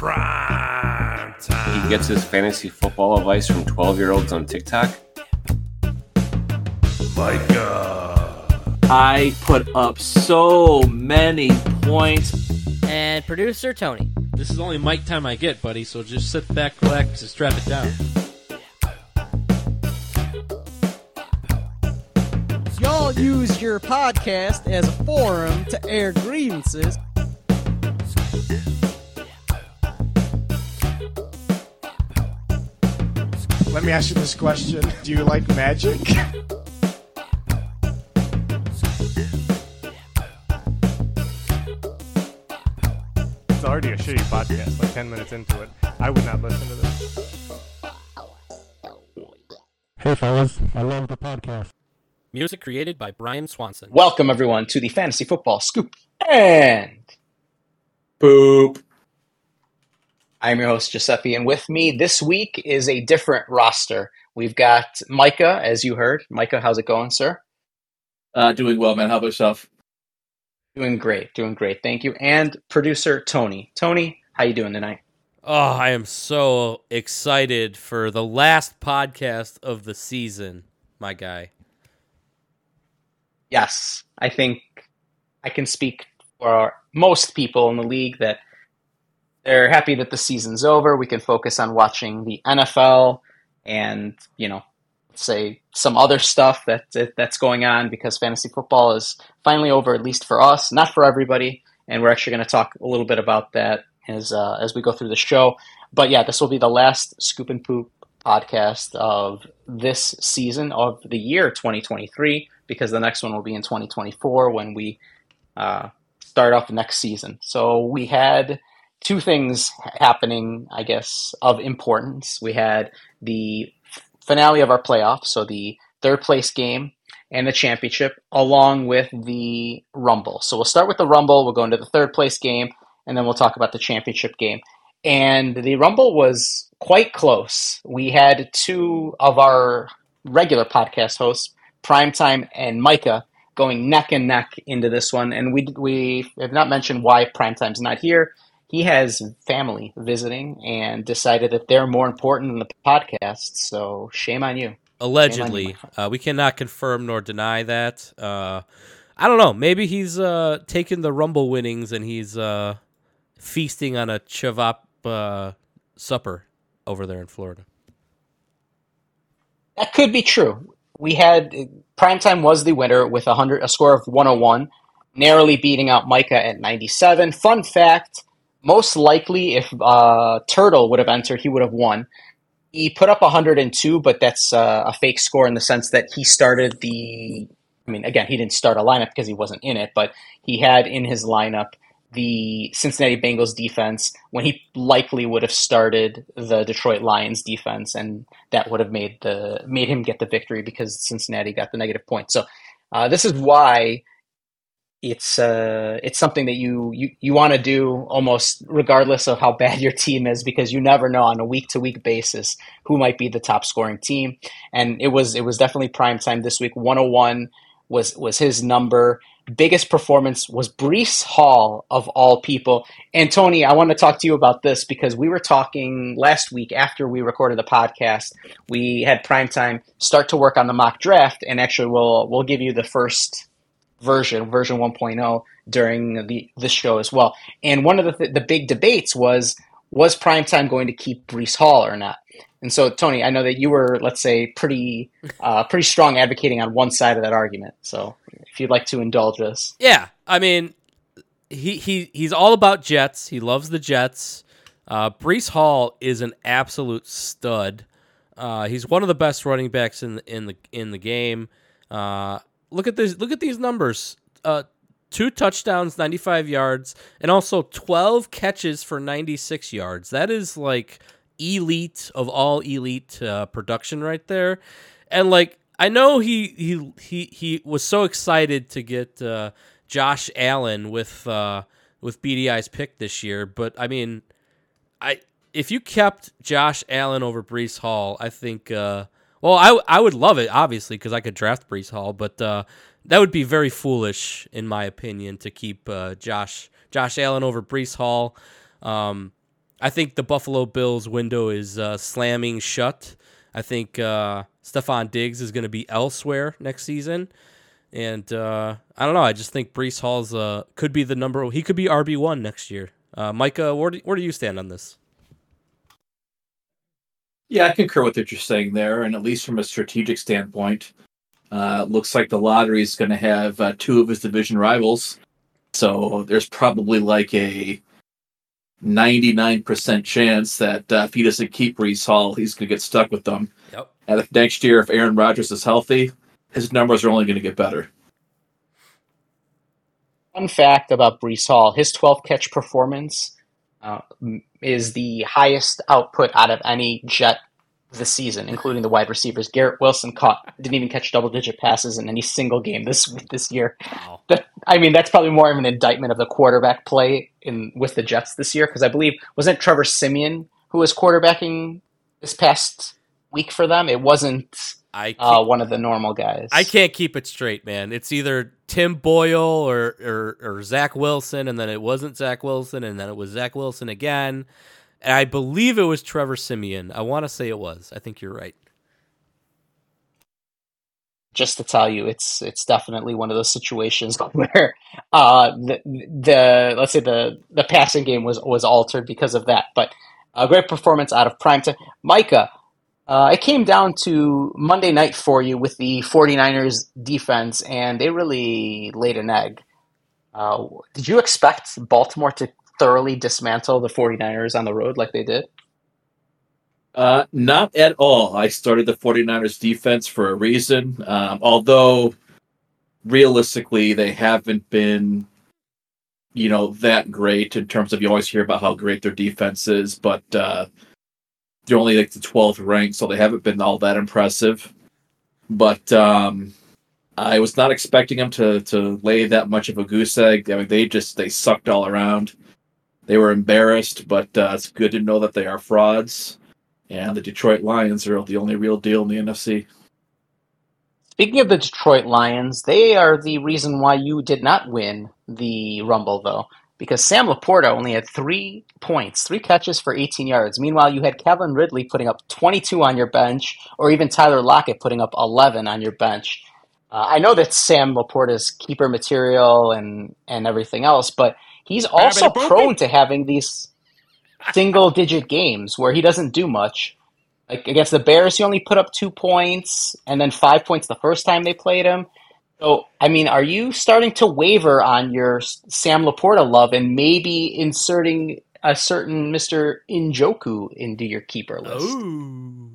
Prime Time. He gets his fantasy football advice from 12 year olds on TikTok. Micah. I put up so many points. And producer Tony. This is only mic time I get, buddy, so just sit back, relax, and strap it down. Y'all use your podcast as a forum to air grievances. Let me ask you this question: Do you like magic? It's already a shitty podcast, like 10 minutes into it. I would not listen to this. Hey, fellas. I love the podcast. Music created by Brian Swanson. Welcome, everyone, to the Fantasy Football Scoop and Boop. I'm your host, Giuseppe, and with me this week is a different roster. We've got Micah, as you heard. Micah, how's it going, sir? Uh, doing well, man. How about yourself? Doing great, doing great. Thank you. And producer Tony. Tony, how you doing tonight? Oh, I am so excited for the last podcast of the season, my guy. Yes, I think I can speak for most people in the league that they're happy that the season's over. We can focus on watching the NFL and, you know, say some other stuff that, that that's going on because fantasy football is finally over, at least for us, not for everybody. And we're actually going to talk a little bit about that as uh, as we go through the show. But yeah, this will be the last Scoop and Poop podcast of this season of the year 2023 because the next one will be in 2024 when we uh, start off the next season. So we had two things happening, I guess, of importance. We had the finale of our playoffs, so the third place game and the championship, along with the Rumble. So we'll start with the Rumble, we'll go into the third place game, and then we'll talk about the championship game. And the Rumble was quite close. We had two of our regular podcast hosts, Primetime and Micah, going neck and neck into this one. And we we have not mentioned why Primetime's not here. He has family visiting and decided that they're more important than the podcast. So shame on you. Allegedly, uh, we cannot confirm nor deny that. Uh, I don't know. Maybe he's uh, taking the Rumble winnings and he's uh, feasting on a Chavap uh, supper over there in Florida. That could be true. We had Primetime was the winner with a hundred a score of 101, narrowly beating out Micah at 97. Fun fact: most likely, if uh, Turtle would have entered, he would have won. He put up 102, but that's uh, a fake score in the sense that he started the. I mean, again, he didn't start a lineup because he wasn't in it, but he had in his lineup the Cincinnati Bengals defense when he likely would have started the Detroit Lions defense, and that would have made the made him get the victory because Cincinnati got the negative point. So uh, this is why it's uh, it's something that you you, you want to do almost regardless of how bad your team is because you never know on a week to week basis who might be the top scoring team. And it was it was definitely prime time this week. 101 was was his number. Biggest performance was Breece Hall of all people. And Tony, I want to talk to you about this because we were talking last week after we recorded the podcast. We had prime time start to work on the mock draft, and actually we'll we'll give you the first version, version 1.0, during the this show as well. And one of the th- the big debates was was primetime going to keep Breece Hall or not? And so, Tony, I know that you were, let's say, pretty uh, pretty strong advocating on one side of that argument. So, if you'd like to indulge us, Yeah, I mean, he he he's all about Jets. He loves the Jets. Uh, Breece Hall is an absolute stud. Uh, he's one of the best running backs in in the in the game. Uh, look at this. Look at these numbers. Uh, two touchdowns, 95 yards, and also 12 catches for 96 yards. That is like elite of all elite uh, production right there. And like I know he he he he was so excited to get uh, Josh Allen with uh, with BDI's pick this year, but I mean, I if you kept Josh Allen over Breece Hall, I think. Uh, well, I I would love it obviously because I could draft Breece Hall, but uh, that would be very foolish in my opinion to keep uh, Josh Josh Allen over Breece Hall. Um, I think the Buffalo Bills window is uh, slamming shut. I think uh, Stefon Diggs is going to be elsewhere next season. And uh, I don't know. I just think Breece Hall's uh, could be the number. He could be RB one next year. Uh, Micah, where do, where do you stand on this? Yeah, I concur with what you're saying there, and at least from a strategic standpoint, uh, looks like the lottery is going to have uh, two of his division rivals. So there's probably like a 99% chance that uh, if he doesn't keep Breece Hall, he's going to get stuck with them. Yep. And if next year, if Aaron Rodgers is healthy, his numbers are only going to get better. Fun fact about Breece Hall: his 12 catch performance uh, is the highest output out of any Jet this season, including the wide receivers. Garrett Wilson caught didn't even catch double digit passes in any single game this this year. Wow. That, I mean, that's probably more of an indictment of the quarterback play in with the Jets this year because I believe wasn't Trevor Siemian who was quarterbacking this past week for them. It wasn't I uh, one of the normal guys. I can't keep it straight, man. It's either Tim Boyle or, or or Zach Wilson, and then it wasn't Zach Wilson, and then it was Zach Wilson again. And I believe it was Trevor Siemian. I want to say it was. I think you're right. just to tell you, it's it's definitely one of those situations where uh, the the let's say the the passing game was was altered because of that. But a great performance out of primetime. Micah, uh, it came down to Monday night for you with the 49ers defense, and they really laid an egg. Uh, did you expect Baltimore to thoroughly dismantle the 49ers on the road like they did? Uh, not at all. I started the 49ers defense for a reason. Um, although realistically, they haven't been, you know, that great in terms of you always hear about how great their defense is, but uh, they're only like the 12th ranked, so they haven't been all that impressive. But um, I was not expecting them to to lay that much of a goose egg. I mean, they just they sucked all around. They were embarrassed, but uh, it's good to know that they are frauds. And the Detroit Lions are the only real deal in the NFC. Speaking of the Detroit Lions, they are the reason why you did not win the Rumble, though, because Sam LaPorta only had three points, three catches for 18 yards. Meanwhile, you had Kevin Ridley putting up 22 on your bench, or even Tyler Lockett putting up 11 on your bench. Uh, I know that Sam LaPorta's keeper material and, and everything else, but he's also prone to having these single digit games where he doesn't do much. Like against the Bears, he only put up two points and then five points the first time they played him. So, I mean, are you starting to waver on your Sam LaPorta love and maybe inserting a certain Mr. Njoku into your keeper list? Ooh.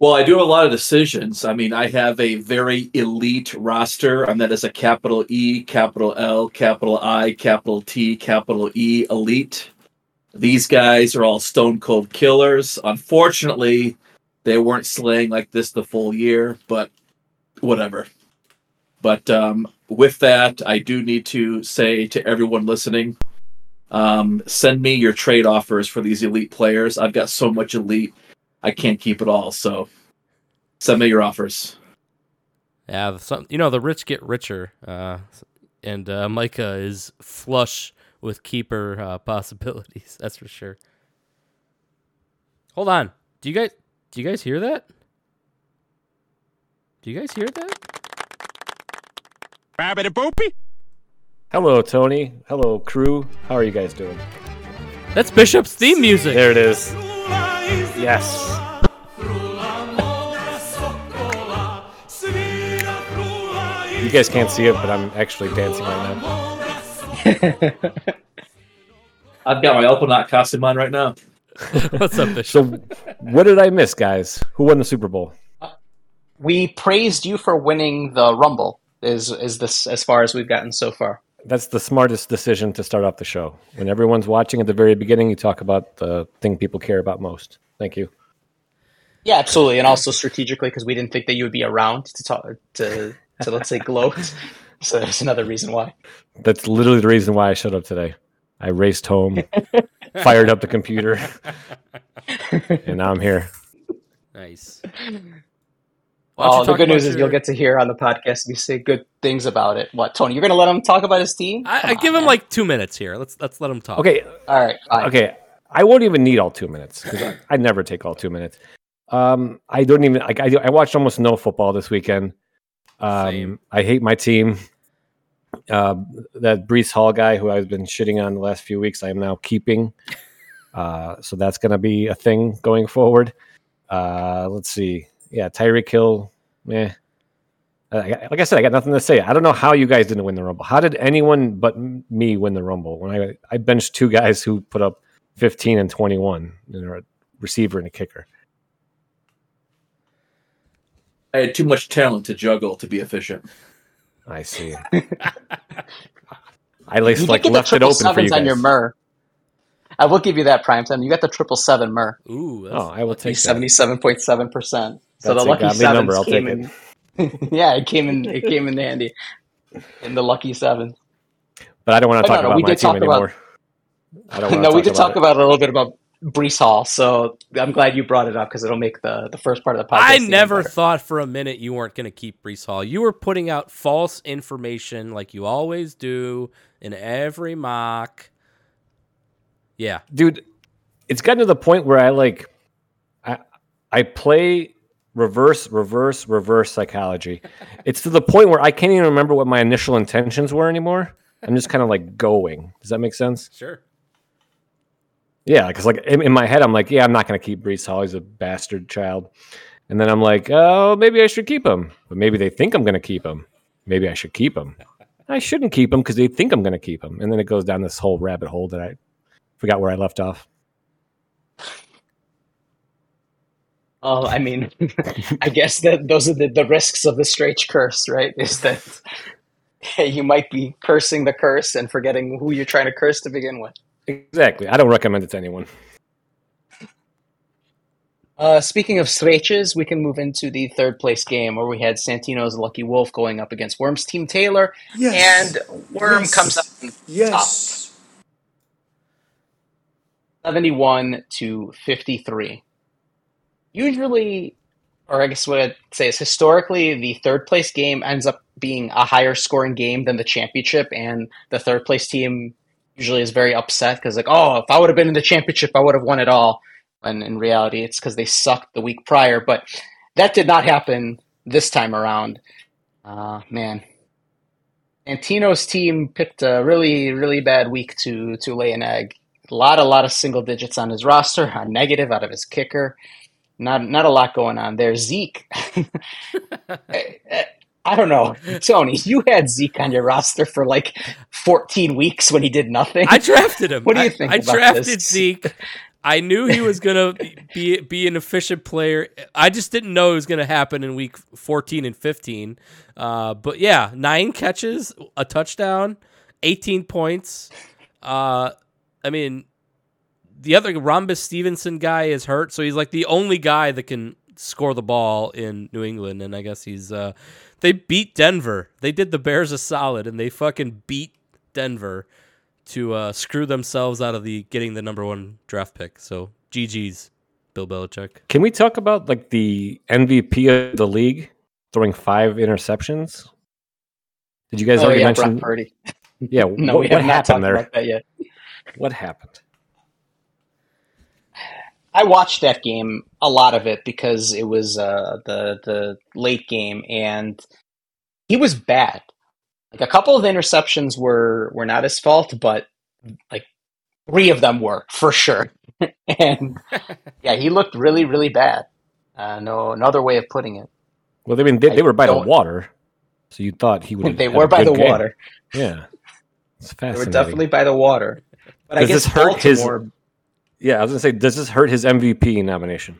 Well, I do have a lot of decisions. I mean, I have a very elite roster, and that is a capital E, capital L, capital I, capital T, capital E, elite. These guys are all stone cold killers. Unfortunately, they weren't slaying like this the full year, but whatever. But um, with that, I do need to say to everyone listening um, send me your trade offers for these elite players. I've got so much elite, I can't keep it all. So send me your offers. Yeah, some, you know the rich get richer, uh, and uh, Micah is flush with keeper uh, possibilities. That's for sure. Hold on. Do you guys do you guys hear that? Do you guys hear that? Rabbit boopy. Hello, Tony. Hello, crew. How are you guys doing? That's Bishop's theme music. There it is. Yes. You guys can't see it, but I'm actually dancing right now. I've got my Alpanaut costume on right now. What's up, Bishop? So, what did I miss, guys? Who won the Super Bowl? We praised you for winning the Rumble. is is this as far as we've gotten so far. That's the smartest decision to start off the show. When everyone's watching at the very beginning, you talk about the thing people care about most. Thank you. Yeah, absolutely, and also strategically because we didn't think that you would be around to talk to to let's say gloat. So there's another reason why. That's literally the reason why I showed up today. I raced home, fired up the computer, and now I'm here. Nice. Why Oh, the good news about is you'll get to hear on the podcast me say good things about it. What, Tony? You're going to let him talk about his team? I, I give him like two minutes here. Let's let's let him talk. Okay, All right. Fine. okay. I won't even need all two minutes because I, I never take all two minutes. Um, I don't even like. I, I watched almost no football this weekend. Um, Same. I hate my team. Uh, that Breece Hall guy who I've been shitting on the last few weeks, I am now keeping. Uh, so that's going to be a thing going forward. Uh, let's see. Yeah, Tyreek Hill. Meh. Uh, I- like I said, I got nothing to say. I don't know how you guys didn't win the Rumble. How did anyone but me win the Rumble when I I benched two guys who put up 15 and 21 and a receiver and a kicker? I had too much talent to juggle to be efficient. I see. I at least like did get the left it open for you sevens guys. on your Mur. I will give you that prime time. You got the triple seven Mur. Ooh, that's Oh, I will take that. Seventy-seven point seven percent. So That's the lucky godly sevens number. I'll came take in. yeah, it came in. It came in handy. In the lucky seven. But I don't want to talk no, no, about we my did team talk about- anymore. I don't wanna no, we did talk it. about it a little bit about Breece Hall. So I'm glad you brought it up because it'll make the the first part of the podcast. I never better. thought for a minute you weren't going to keep Breece Hall. You were putting out false information like you always do in every mock. Yeah. dude it's gotten to the point where i like i i play reverse reverse reverse psychology. It's to the point where i can't even remember what my initial intentions were anymore. I'm just kind of like going. Does that make sense? Sure. yeah because like in, in my head i'm like yeah i'm not going to keep Breece Hall he's a bastard child. And then i'm like oh maybe i should keep him. But maybe they think i'm going to keep him. Maybe i should keep him. I shouldn't keep him because they think i'm going to keep him. And then it goes down this whole rabbit hole that i forgot where i left off Oh, I mean, I guess that those are the, the risks of the strange curse, right? Is that you might be cursing the curse and forgetting who you're trying to curse to begin with. Exactly. I don't recommend it to anyone. Uh, speaking of stretches, we can move into the third place game where we had Santino's Lucky Wolf going up against Worm's Team Taylor, Yes. and Worm Yes. comes up on Yes. 71 to 53. Usually, or I guess what I'd say is historically, the third place game ends up being a higher scoring game than the championship, and the third place team usually is very upset because, like, oh, if I would have been in the championship, I would have won it all. And in reality, it's because they sucked the week prior, but that did not happen this time around. Uh, man. Antino's team picked a really, really bad week to to lay an egg. A lot, a lot of single digits on his roster, a negative out of his kicker. Not, not a lot going on there. Zeke, I don't know, Tony. You had Zeke on your roster for like 14 weeks when he did nothing. I drafted him. What do you think I, about drafted this? Zeke. I knew he was gonna be be an efficient player. I just didn't know it was gonna happen in week 14 and 15. Uh, but yeah, nine catches, a touchdown, 18 points. Uh, I mean, the other Rhombus Stevenson guy is hurt, so he's like the only guy that can score the ball in New England. And I guess he's uh, they beat Denver. They did the Bears a solid, and they fucking beat Denver to uh, screw themselves out of the getting the number one draft pick. So GG's, Bill Belichick. Can we talk about like the MVP of the league throwing five interceptions? Did you guys oh already yeah, mention? Brock Purdy. Yeah, No, what, we what have not talked happened there? about that yet. What happened? I watched that game, a lot of it, because it was uh, the the late game, and he was bad. Like a couple of the interceptions were were not his fault, but like three of them were for sure. and yeah, he looked really, really bad. Uh, no, another way of putting it. Well, I mean, they, they were by the don't- water, so you thought he would. They have were a by good the game. water. Yeah, it's fascinating. They were definitely by the water. But I guess this hurt his- Baltimore. Yeah, I was gonna say, does this hurt his MVP nomination?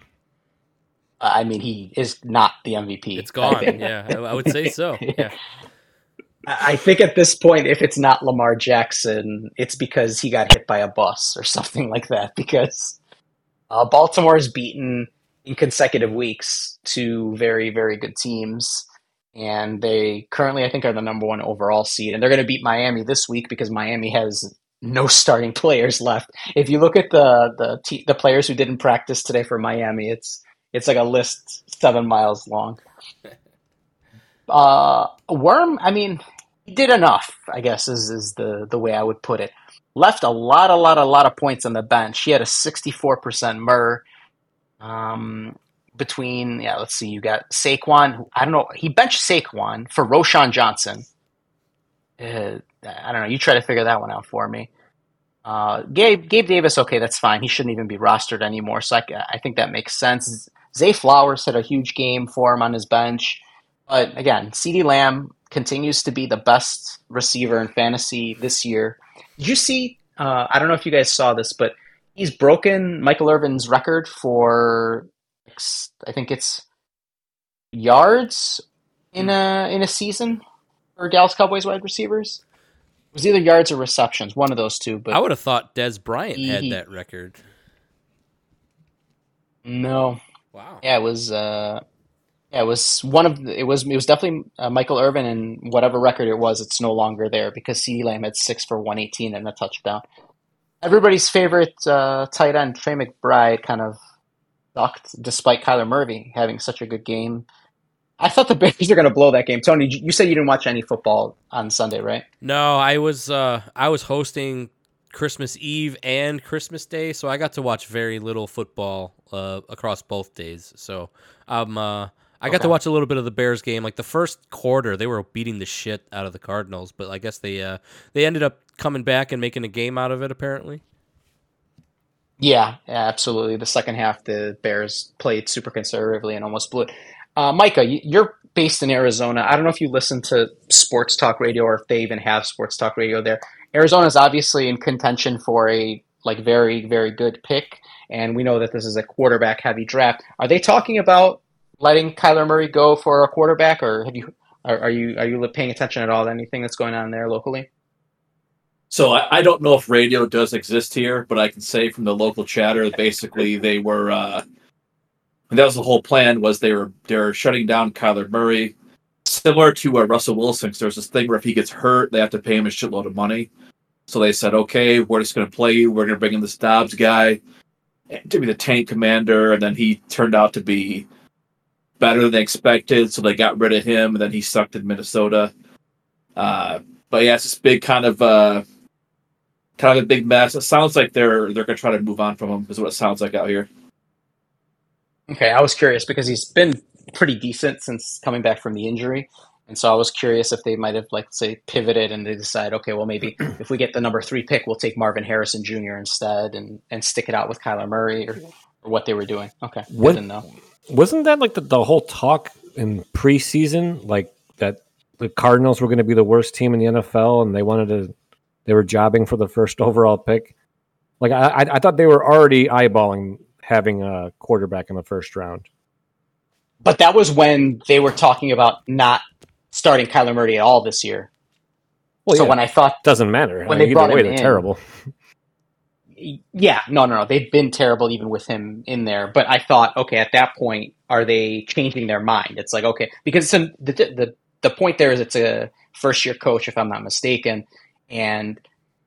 I mean, he is not the MVP. It's gone. think. yeah, I, I would say so. Yeah. I I think at this point, if it's not Lamar Jackson, it's because he got hit by a bus or something like that. Because uh, Baltimore has beaten in consecutive weeks two very, very good teams. And they currently, I think, are the number one overall seed. And they're going to beat Miami this week because Miami has no starting players left. If you look at the the te- the players who didn't practice today for Miami, it's it's like a list seven miles long. Uh, Worm, I mean, he did enough. I guess is is the the way I would put it. Left a lot, a lot, a lot of points on the bench. He had a sixty four percent mer. Um, between yeah, let's see, you got Saquon. I don't know. He benched Saquon for Roschon Johnson. Uh, I don't know. You try to figure that one out for me. Uh, Gabe Gabe Davis, okay, that's fine. He shouldn't even be rostered anymore. So I, I think that makes sense. Zay Flowers had a huge game for him on his bench. But again, CeeDee Lamb continues to be the best receiver in fantasy this year. Did you see? Uh, I don't know if you guys saw this, but he's broken Michael Irvin's record for I think it's yards in a in a season for Dallas Cowboys wide receivers. It was either yards or receptions, one of those two. But I would have thought Dez Bryant had that record. no, Wow. yeah, it was. Uh, yeah, it was one of the, it was it was definitely uh, Michael Irvin and whatever record it was, it's no longer there because CeeDee Lamb had six for one eighteen and a touchdown. Everybody's favorite uh, tight end Trey McBride kind of sucked despite Kyler Murray having such a good game. I thought the Bears are going to blow that game. Tony, you said you didn't watch any football on Sunday, right? No, I was uh I was hosting Christmas Eve and Christmas Day, so I got to watch very little football uh across both days. So um uh I got to watch a little bit of the Bears game. Like the first quarter, they were beating the shit out of the Cardinals, but I guess they uh they ended up coming back and making a game out of it apparently. Yeah, yeah, absolutely. The second half, the Bears played super conservatively and almost blew it. Uh, Micah, you- you're based in Arizona. I don't know if you listen to sports talk radio or if they even have sports talk radio there. Arizona is obviously in contention for a like very very good pick, and we know that this is a quarterback heavy draft. Are they talking about letting Kyler Murray go for a quarterback, or have you are, are you are you paying attention at all to anything that's going on there locally? So I, I don't know if radio does exist here, but I can say from the local chatter, that basically they were. Uh, that was the whole plan. Was they were they're shutting down Kyler Murray, similar to uh, Russell Wilson. there's this thing where if he gets hurt, they have to pay him a shitload of money. So they said, okay, we're just going to play you. We're going to bring in this Dobbs guy to be the tank commander, and then he turned out to be better than expected. So they got rid of him, and then he sucked in Minnesota. Uh, but yeah, it's this big kind of uh, kind of a big mess. It sounds like they're they're going to try to move on from him. Is what it sounds like out here. Okay, I was curious because he's been pretty decent since coming back from the injury. And so I was curious if they might have, like, say, pivoted and they decide, okay, well, maybe if we get the number three pick, we'll take Marvin Harrison Jr. instead and, and stick it out with Kyler Murray or, or what they were doing. Okay, What- to know. Wasn't that like the, the whole talk in preseason, like that the Cardinals were going to be the worst team in the NFL, and they wanted to, they were jobbing for the first overall pick. Like I, I, I thought they were already eyeballing having a quarterback in the first round. But that was when they were talking about not starting Kyler Murray at all this year. Well, so yeah, when I thought doesn't matter. when I mean, they brought way, him they're in- terrible. Yeah, no, no, no. They've been terrible even with him in there. But I thought, okay, at that point, are they changing their mind? It's like, okay, because a, the the the point there is it's a first year coach, if I'm not mistaken, and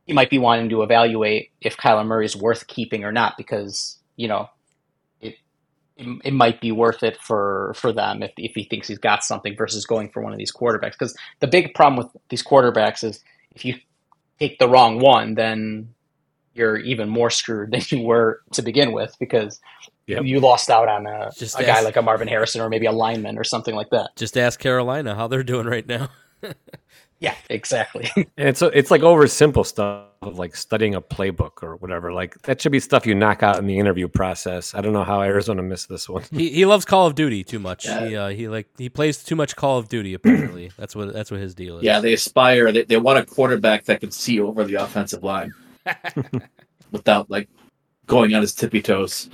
he might be wanting to evaluate if Kyler Murray is worth keeping or not, because you know, it it, it might be worth it for for them if if he thinks he's got something versus going for one of these quarterbacks. Because the big problem with these quarterbacks is if you take the wrong one, then you're even more screwed than you were to begin with because Yep. you lost out on a, Just a guy like a Marvin Harrison or maybe a lineman or something like that. Just ask Carolina how they're doing right now. Yeah, exactly. And it's it's like over simple stuff of like studying a playbook or whatever. Like that should be stuff you knock out in the interview process. I don't know how Arizona missed this one. he he loves Call of Duty too much. Yeah. He uh, he like he plays too much Call of Duty apparently. that's what that's what his deal is. Yeah, they aspire. They, they want a quarterback that can see over the offensive line without like going on his tippy toes.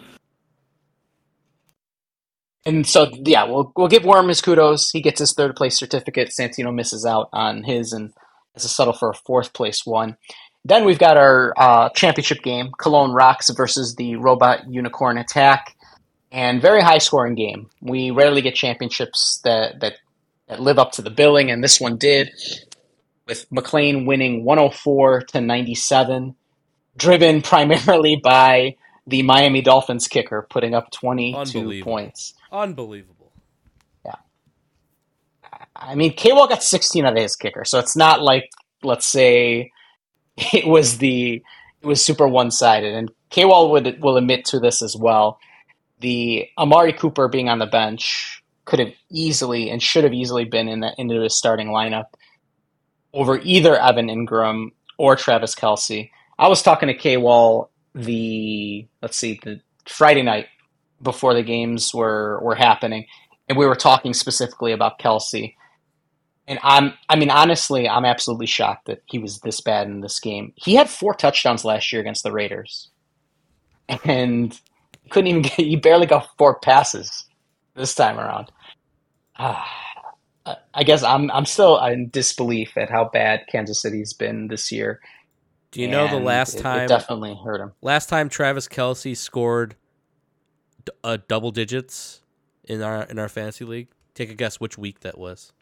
And so yeah, we'll we'll give Worm his kudos. He gets his third place certificate. Santino misses out on his and has to settle for a fourth place one. Then we've got our uh, championship game: Cologne Rocks versus the Robot Unicorn Attack, and very high scoring game. We rarely get championships that that that live up to the billing, and this one did, with McLean winning 104 to 97, driven primarily by the Miami Dolphins kicker putting up 22 points. Unbelievable. Yeah. I mean, K-Wall got 16 out of his kicker, so it's not like let's say it was the it was super one-sided. And K-Wall would will admit to this as well. The Amari Cooper being on the bench could have easily and should have easily been in the into his starting lineup over either Evan Engram or Travis Kelce. I was talking to K-Wall the let's see the Friday night before the games were were happening, and we were talking specifically about Kelce. And I'm, I mean, honestly, I'm absolutely shocked that he was this bad in this game. He had four touchdowns last year against the Raiders, and he couldn't even get, he barely got four passes this time around. Ah, I- guess I'm, I'm still in disbelief at how bad Kansas City's been this year. Do you know the last it- it time? definitely hurt him. Last time Travis Kelce scored uh, double digits in our in our fantasy league. Take a guess which week that was.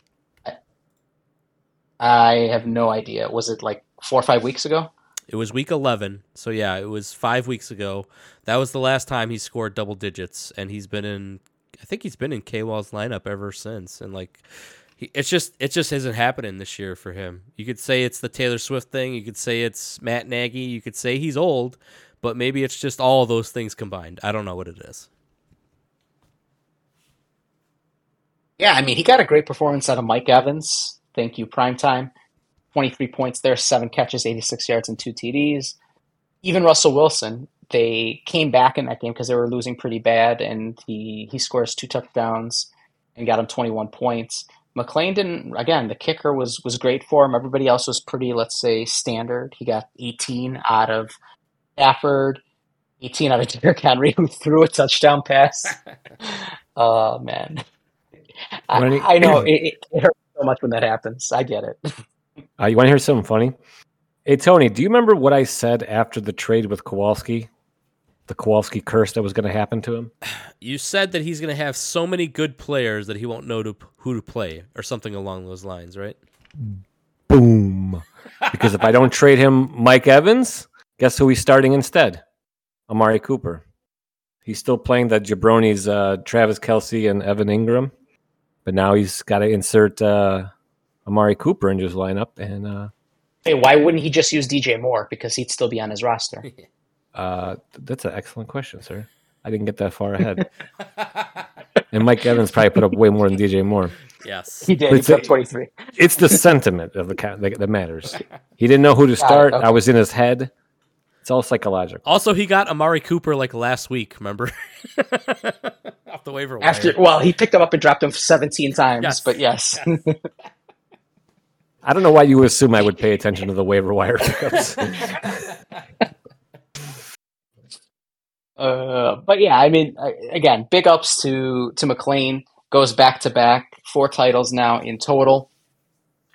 I have no idea. Was it like four or five weeks ago? It was week 11. So yeah, it was 5 weeks ago. That was the last time he scored double digits and he's been in I think he's been in K-Wall's lineup ever since and like he, it's just it just isn't happening this year for him. You could say it's the Taylor Swift thing, you could say it's Matt Nagy, you could say he's old, but maybe it's just all those things combined. I don't know what it is. Yeah, I mean, he got a great performance out of Mike Evans. Thank you, primetime. 23 points there, seven catches, 86 yards, and two TDs. Even Russell Wilson, they came back in that game because they were losing pretty bad, and he, he scores two touchdowns and got him 21 points. McLean didn't, again, the kicker was, was great for him. Everybody else was pretty, let's say, standard. He got 18 out of Stafford, 18 out of Derrick Henry, who threw a touchdown pass. Oh, man. I, When he- I know it, it, it hurts so much when that happens. I get it. Uh, you want to hear something funny? Hey Tony, do you remember what I said after the trade with Kowalski? The Kowalski curse that was going to happen to him. You said that he's going to have so many good players that he won't know to, who to play or something along those lines, right? Boom. Because if I don't trade him, Mike Evans, guess who he's starting instead? Amari Cooper. He's still playing the jabronis, uh, Travis Kelce and Evan Engram, but now he's got to insert uh, Amari Cooper into his lineup, and uh, Hey, why wouldn't he just use DJ Moore? Because he'd still be on his roster. uh, that's an excellent question, sir. I didn't get that far ahead. and Mike Evans probably put up way more than DJ Moore. Yes. He did. He It's put up 23. It's the sentiment of the ca- that, that matters. He didn't know who to Got it, start. I was in his head. It's all psychological. Also, he got Amari Cooper like last week, remember? Off the waiver wire. After, well, he picked him up and dropped him 17 times, Yes. but yes. I don't know why you assume I would pay attention to the waiver wire pickups. Uh, but yeah, I mean, uh, again, big ups to to McLean. Goes back to back, four titles now in total,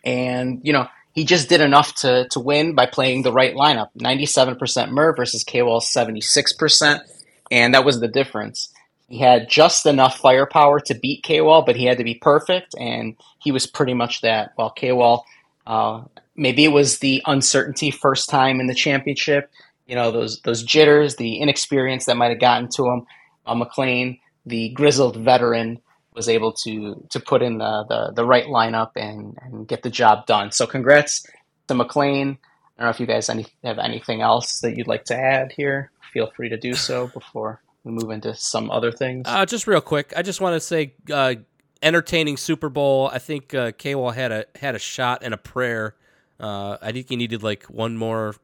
and you know he just did enough to to win by playing the right lineup. Ninety seven percent Merv versus K-Wall seventy six percent, and that was the difference. He had just enough firepower to beat K-Wall, but he had to be perfect, and he was pretty much that. While K-Wall, uh, maybe it was the uncertainty first time in the championship you know those those jitters, the inexperience that might have gotten to him. Uh, McLean, the grizzled veteran, was able to to put in the the, the right lineup and, and get the job done. So congrats to McLean. I don't know if you guys any, have anything else that you'd like to add here. Feel free to do so before we move into some other things. Uh, just real quick, I just want to say, uh, entertaining Super Bowl. I think uh, K-Wall had a had a shot and a prayer. Uh, I think he needed like one more,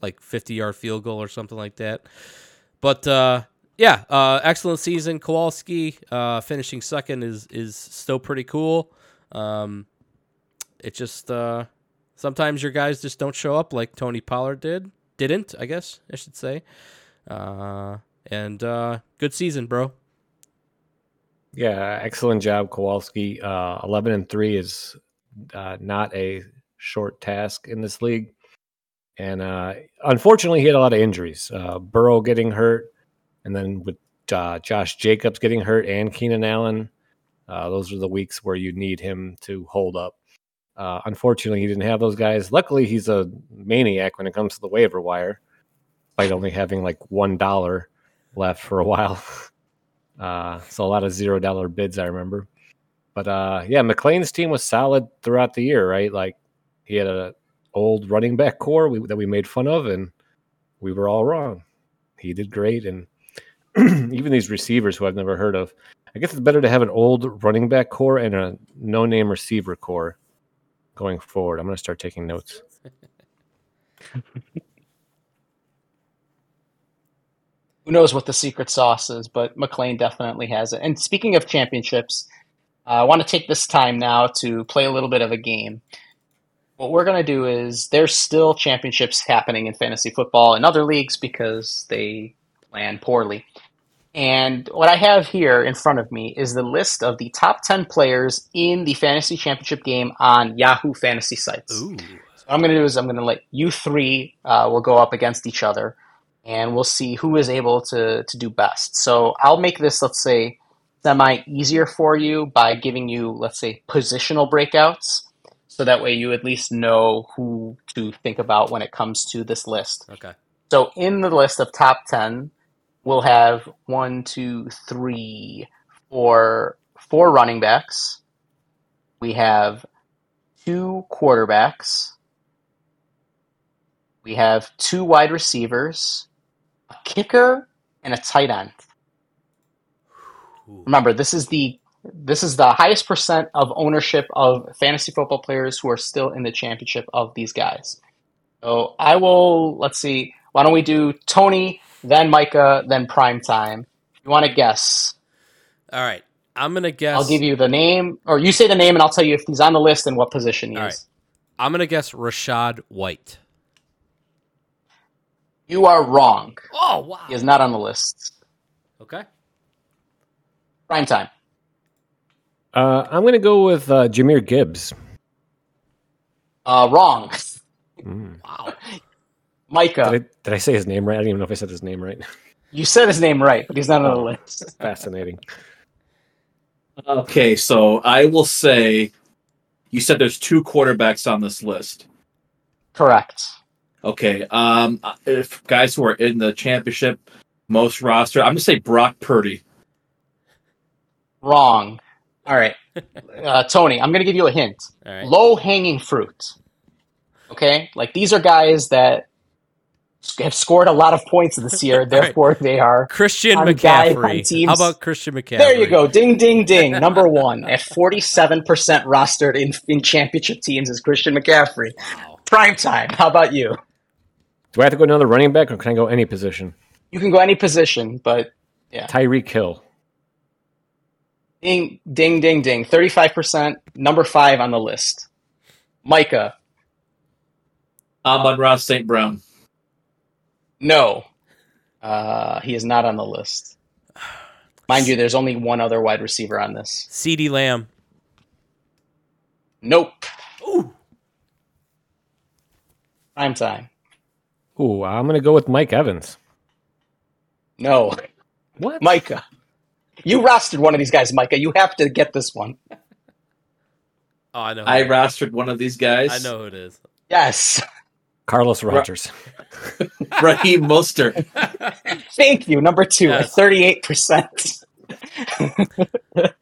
like fifty yard field goal or something like that. But uh, yeah, uh, excellent season. Kowalski uh, finishing second is is still pretty cool. Um, it just uh, sometimes your guys just don't show up like Tony Pollard did. Didn't I guess I should say. Uh, and uh, good season, bro. Yeah, excellent job, Kowalski. Uh, Eleven and three is not a short task in this league, and unfortunately, he had a lot of injuries. Burrow getting hurt, and then with uh, Josh Jacobs getting hurt and Keenan Allen, uh, those are the weeks where you need him to hold up. Uh, unfortunately, he didn't have those guys. Luckily, he's a maniac when it comes to the waiver wire, despite only having like one dollar left for a while. Uh, so a lot of zero dollar bids, I remember. But uh, yeah, McLean's team was solid throughout the year, right? Like he had a old running back core we, that we made fun of, and we were all wrong. He did great, and even these receivers who I've never heard of. I guess it's better to have an old running back core and a no name receiver core going forward. I'm going to start taking notes. Who knows what the secret sauce is, but McLean definitely has it. And speaking of championships, uh, I want to take this time now to play a little bit of a game. What we're going to do is there's still championships happening in fantasy football and other leagues because they plan poorly. And what I have here in front of me is the list of the top 10 players in the fantasy championship game on Yahoo fantasy sites. Ooh. So what I'm going to do is I'm going to let you three uh, will go up against each other, and we'll see who is able to to do best. So I'll make this, let's say, semi easier for you by giving you, let's say, positional breakouts, so that way you at least know who to think about when it comes to this list. Okay. So in the list of top ten, we'll have one, two, three, four, four running backs. We have two quarterbacks. We have two wide receivers, a kicker, and a tight end. Remember, this is the this is the highest percent of ownership of fantasy football players who are still in the championship of these guys. So I will let's see. Why don't we do Tony, then Micah, then Prime Time? You want to guess? All right. I'm gonna guess. I'll give you the name, or you say the name, and I'll tell you if he's on the list and what position he All is. right. I'm gonna guess Rachaad White. You are wrong. Oh wow. He is not on the list. Okay. Prime time. Uh, I'm going to go with uh, Jahmyr Gibbs. Uh, wrong. Mm. Wow. Micah, Did, I, did I say his name right? I don't even know if I said his name right. you said his name right, but he's not on the list. Fascinating. Okay, so I will say you said there's two quarterbacks on this list. Correct. Okay, um, if guys who are in the championship most roster, I'm gonna say Brock Purdy. Wrong. All right. Uh, Tony, I'm going to give you a hint. All right. Low hanging fruit. Okay? Like these are guys that have scored a lot of points this year, therefore they are. Christian on guy- on McCaffrey. teams. How about Christian McCaffrey? There you go. Ding, ding, ding. Number one at 47% rostered in, in championship teams is Christian McCaffrey. Wow. Prime time. How about you? Do I have to go another running back or can I go any position? You can go any position, but yeah. Tyreek Hill. ding, ding, ding, ding. 35%, number five on the list. Micah, Amon-Ra St. Brown. No. Uh, he is not on the list. Mind you, there's only one other wide receiver on this. CeeDee Lamb. Nope. Ooh. Prime time. Ooh, I'm going to go with Mike Evans. No. What? Micah. You rostered one of these guys, Micah. You have to get this one. Oh, I know. I rostered one of these guys. I know who it is. Yes. Carlos Rogers. Raheem Mostert. Thank you. Number two Yes. 38%.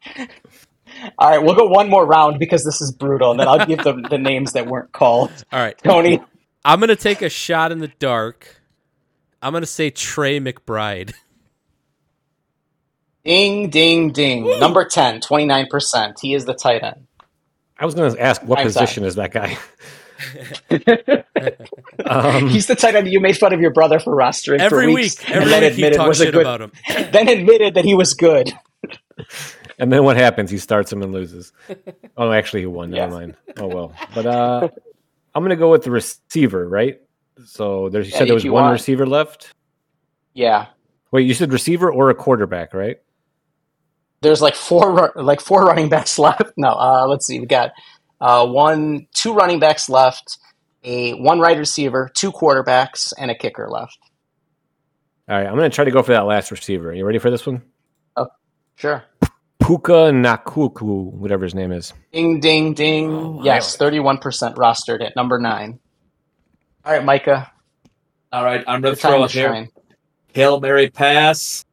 All right, we'll go one more round because this is brutal, and then I'll give the, the names that weren't called. All right. Tony, I'm gonna take a shot in the dark. I'm gonna say Trey McBride. ding, ding, ding. Number 10, 29%. He is the tight end. I was going to ask what Prime position is that guy? um, He's the tight end you made fun of your brother for rostering Every for week, every and then week he admitted talks was a shit good. about him. Then admitted that he was good. and then what happens? He starts him and loses. Oh, actually, he won. Never Yeah. mind. Oh well. But uh, I'm going to go with the receiver, right? So there's you Yeah, said there was one want. receiver left. Yeah, Wait, you said receiver or a quarterback, right? there's like four like four running backs left. No, uh, let's see. We got uh, one, two running backs left, a one wide receiver, two quarterbacks, and a kicker left. All right, I'm going to try to go for that last receiver. Are You ready for this one? Sure. Puka Nakuku, whatever his name is. Ding, ding, ding. Yes, thirty-one percent rostered at number nine. All right, Micah. All right, I'm going Your to time throw to it here. Hail Mary pass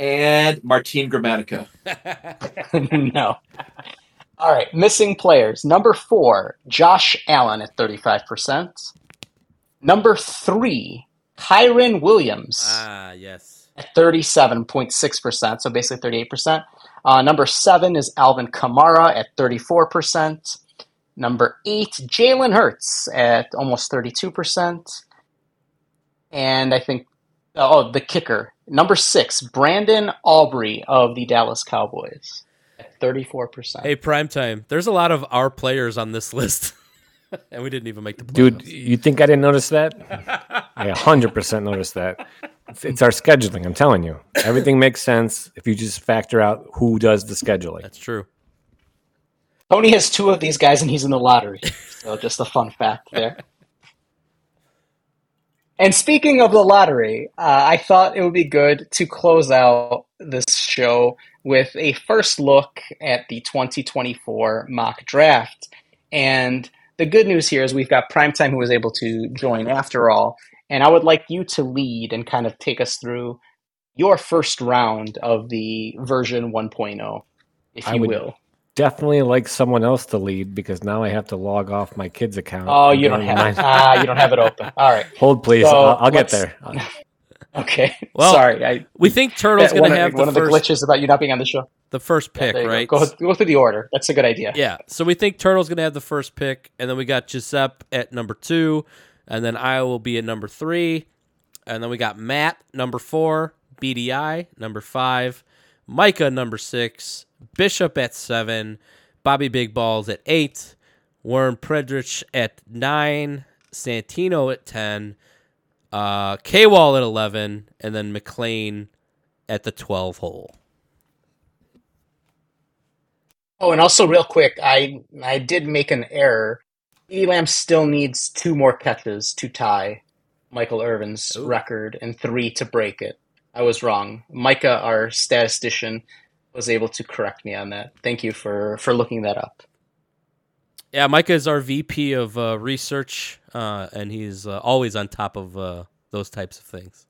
and Martine Grammatica. no. All right, missing players. Number four, Josh Allen at 35%. Number three, Kyren Williams Ah, yes. at 37.6%, so basically 38%. Uh, number seven is Alvin Kamara at 34%. Number eight, Jalen Hurts at almost 32%. And I think, oh, the kicker. Number six, Brandon Aubrey of the Dallas Cowboys at 34%. Hey, primetime. There's a lot of our players on this list, and we didn't even make the playoffs. Dude, you think I didn't notice that? I 100% noticed that. It's, it's our scheduling, I'm telling you. Everything makes sense if you just factor out who does the scheduling. That's true. Tony has two of these guys and he's in the lottery. So just a fun fact there. And speaking of the lottery, uh, I thought it would be good to close out this show with a first look at the 2024 mock draft. And the good news here is we've got Primetime who was able to join after all. And I would like you to lead and kind of take us through your first round of the version 1.0, if I you would- will. Definitely like someone else to lead because now I have to log off my kid's account. Oh, you don't have mine. ah, you don't have it open. All right. Hold, please. So, I'll, I'll get there. Okay. Well, Sorry. I, We think Turtle's going to have one the of the first, glitches about you not being on the show. the first pick, go. right? Go, go through the order. That's a good idea. Yeah. So we think Turtle's going to have the first pick, and then we got Giuseppe at number two, and then I will be at number three, and then we got Matt number four, BDI number five, Micah number six, Bishop at seven, Bobby Big Balls at eight, Warren Predrich at nine, Santino at ten, uh, K Wall at eleven, and then McLean at the twelve hole. Oh, and also real quick, I I did make an error. E Lamb still needs two more catches to tie Michael Irvin's Ooh. record and three to break it. I was wrong. Micah, our statistician, was able to correct me on that. Thank you for for looking that up. Yeah, Micah is our VP of uh, research, uh, and he's uh, always on top of uh, those types of things.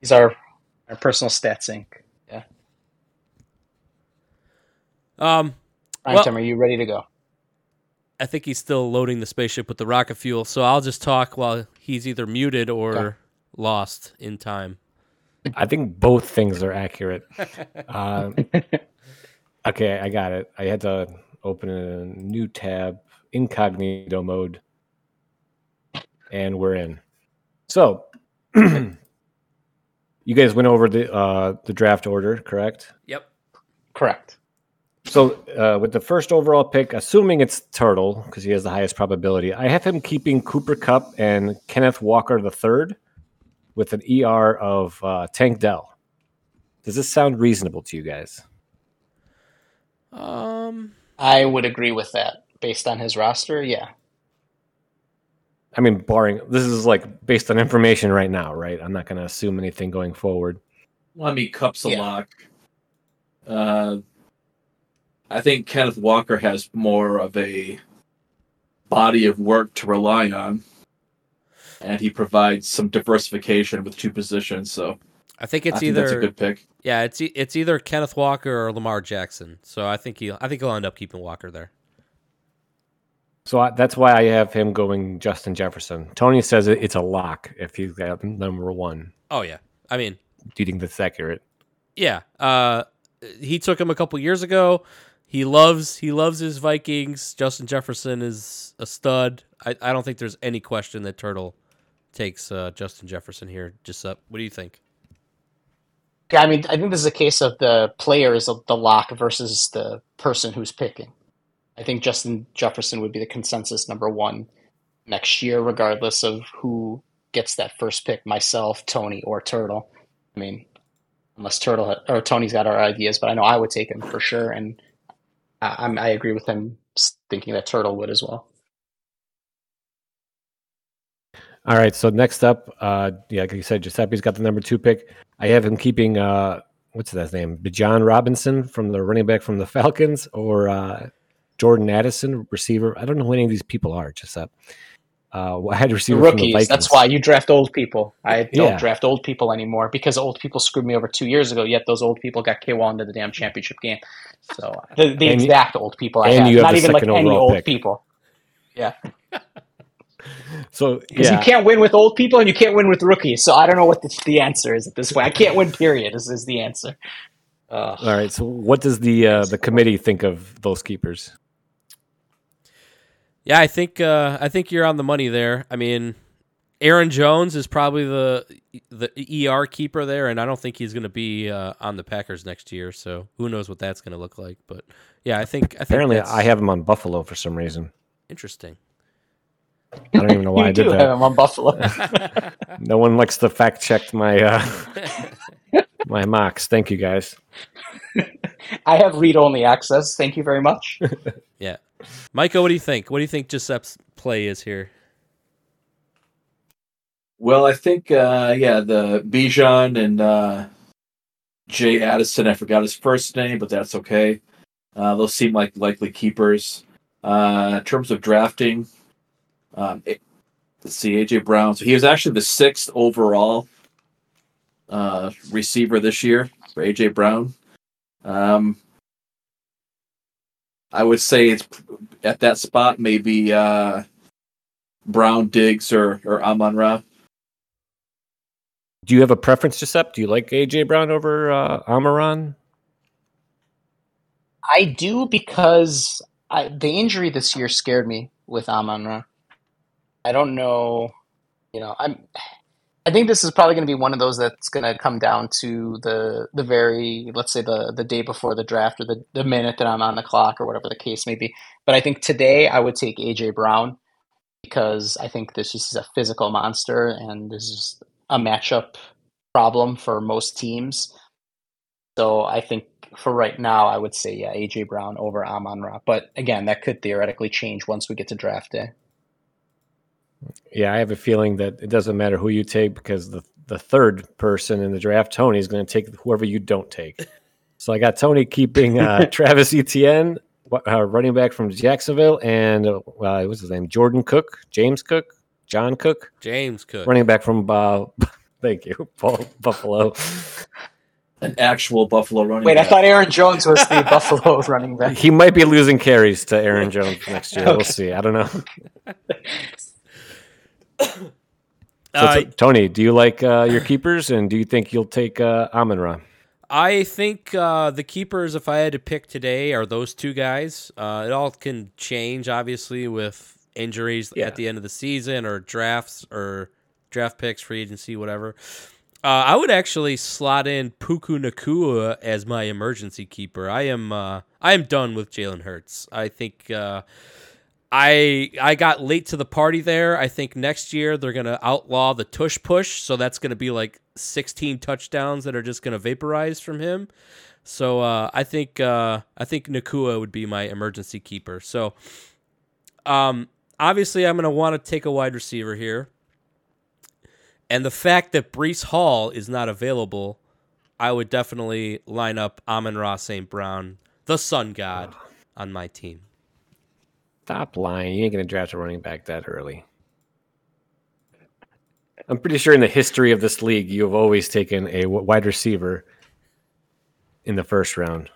He's our our personal stats inc. Yeah. Um, Prime Well- time, are you ready to go? I think he's still loading the spaceship with the rocket fuel, so I'll just talk while he's either muted or Okay. lost in time. I think both things are accurate. Uh, okay, I got it. I had to open a new tab, incognito mode, and we're in. So, you guys went over the uh, the draft order, correct? Yep. Correct. So, uh, with the first overall pick, assuming it's Turtle because he has the highest probability, I have him keeping Cooper Kupp and Kenneth Walker the third with an ER of uh, Tank Dell. Does this sound reasonable to you guys? Um, I would agree with that based on his roster. Yeah. I mean, barring this is like based on information right now, right? I'm not going to assume anything going forward. Well, I mean, Kupp's a Yeah. lock. Uh, I think Kenneth Walker has more of a body of work to rely on, and he provides some diversification with two positions. So I think I it's think either that's a good pick. yeah, it's it's either Kenneth Walker or Lamar Jackson. So I think he I think he'll end up keeping Walker there. So I, that's why I have him going Justin Jefferson. Tony says it, it's a lock if he's got number one. Oh yeah, I mean Do you think that's accurate? yeah. Uh, he took him a couple years ago. He loves he loves his Vikings. Justin Jefferson is a stud. I, I don't think there's any question that Turtle takes uh, Justin Jefferson here. Just up. What do you think? Yeah, I mean, I think this is a case of the player is the lock versus the person who's picking. I think Justin Jefferson would be the consensus number one next year, regardless of who gets that first pick, myself, Tony, or Turtle. I mean, unless Turtle or Tony's got our ideas. But I know I would take him for sure, and I, I'm agree with him thinking that Turtle would as well. All right. So next up, uh, yeah, like you said, Giuseppe's got the number two pick. I have him keeping uh, what's that name? John Robinson from the running back from the Falcons, or uh, Jordan Addison, receiver. I don't know who any of these people are. Giuseppe, uh, wide receiver the Rookies. Vikings. That's why you draft old people. I don't Yeah. draft old people anymore because old people screwed me over two years ago. Yet those old people got K1 into the damn championship game. So the, the And you- exact old people I and have, you have not the even like any old pick. people. Yeah, So because yeah, you can't win with old people and you can't win with rookies. So I don't know what the, the answer is at this point. I can't win. Period. Is, is the answer. Uh, all right. So what does the uh, the committee think of those keepers? Yeah, I think uh, I think you're on the money there. I mean, Aaron Jones is probably the the ER keeper there, and I don't think he's going to be uh, on the Packers next year. So who knows what that's going to look like? But yeah, I think I think Apparently, I have him on Buffalo for some reason. interesting. I don't even know why you I did do have that. him on Buffalo. No one likes to fact check my uh, my mocks. Thank you guys. I have read only access. Thank you very much. Yeah, Michael, what do you think? What do you think Giuseppe's play is here? Well, I think uh, yeah, the Bijan and uh, Jay Addison. I forgot his first name, but that's okay. Uh, those seem like likely keepers. Uh, in terms of drafting, um, it- let's see, AJ Brown. So he was actually the sixth overall uh, receiver this year for AJ Brown. Um, I would say it's at that spot maybe uh, Brown, Diggs, or or Amon Ra. Do you have a preference, Giuseppe? Do you like AJ Brown over uh, Amon-Ra? I do because I, the injury this year scared me with Amon Ra. I don't know, you know, I'm. I think this is probably going to be one of those that's going to come down to the the very let's say the the day before the draft or the, the minute that I'm on the clock or whatever the case may be. But I think today I would take AJ Brown because I think this is a physical monster and this is a matchup problem for most teams. So I think for right now, I would say yeah, AJ Brown over Amon Ra. But again, that could theoretically change once we get to draft day. Yeah, I have a feeling that it doesn't matter who you take because the the third person in the draft, Tony, is going to take whoever you don't take. So I got Tony keeping uh, Travis Etienne, uh, running back from Jacksonville, and uh, what's his name? Jordan Cook, James Cook, John Cook, James Cook. running back from uh, thank you, Bull- Buffalo. An actual Buffalo running. Wait, I thought Aaron Jones was the Buffalo running back. He might be losing carries to Aaron Jones next year. We'll see. I don't know. So, Uh, Tony, do you like uh, your keepers, and do you think you'll take uh, Amon Ra? I think uh, the keepers, if I had to pick today, are those two guys. Uh, it all can change, obviously, with injuries Yeah. at the end of the season or drafts or draft picks, free agency, whatever. Uh, I would actually slot in Puka Nacua as my emergency keeper. I am uh, I am done with Jalen Hurts. I think uh, I I got late to the party there. I think next year they're gonna outlaw the tush push, so that's gonna be like 16 touchdowns that are just gonna vaporize from him. So uh, I think uh, I think Nacua would be my emergency keeper. So um, obviously I'm gonna want to take a wide receiver here, and the fact that Breece Hall is not available, I would definitely line up Amon Ra St. Brown, the Sun God, on my team. Stop lying. You ain't going to draft a running back that early. I'm pretty sure in the history of this league, you have always taken a wide receiver in the first round.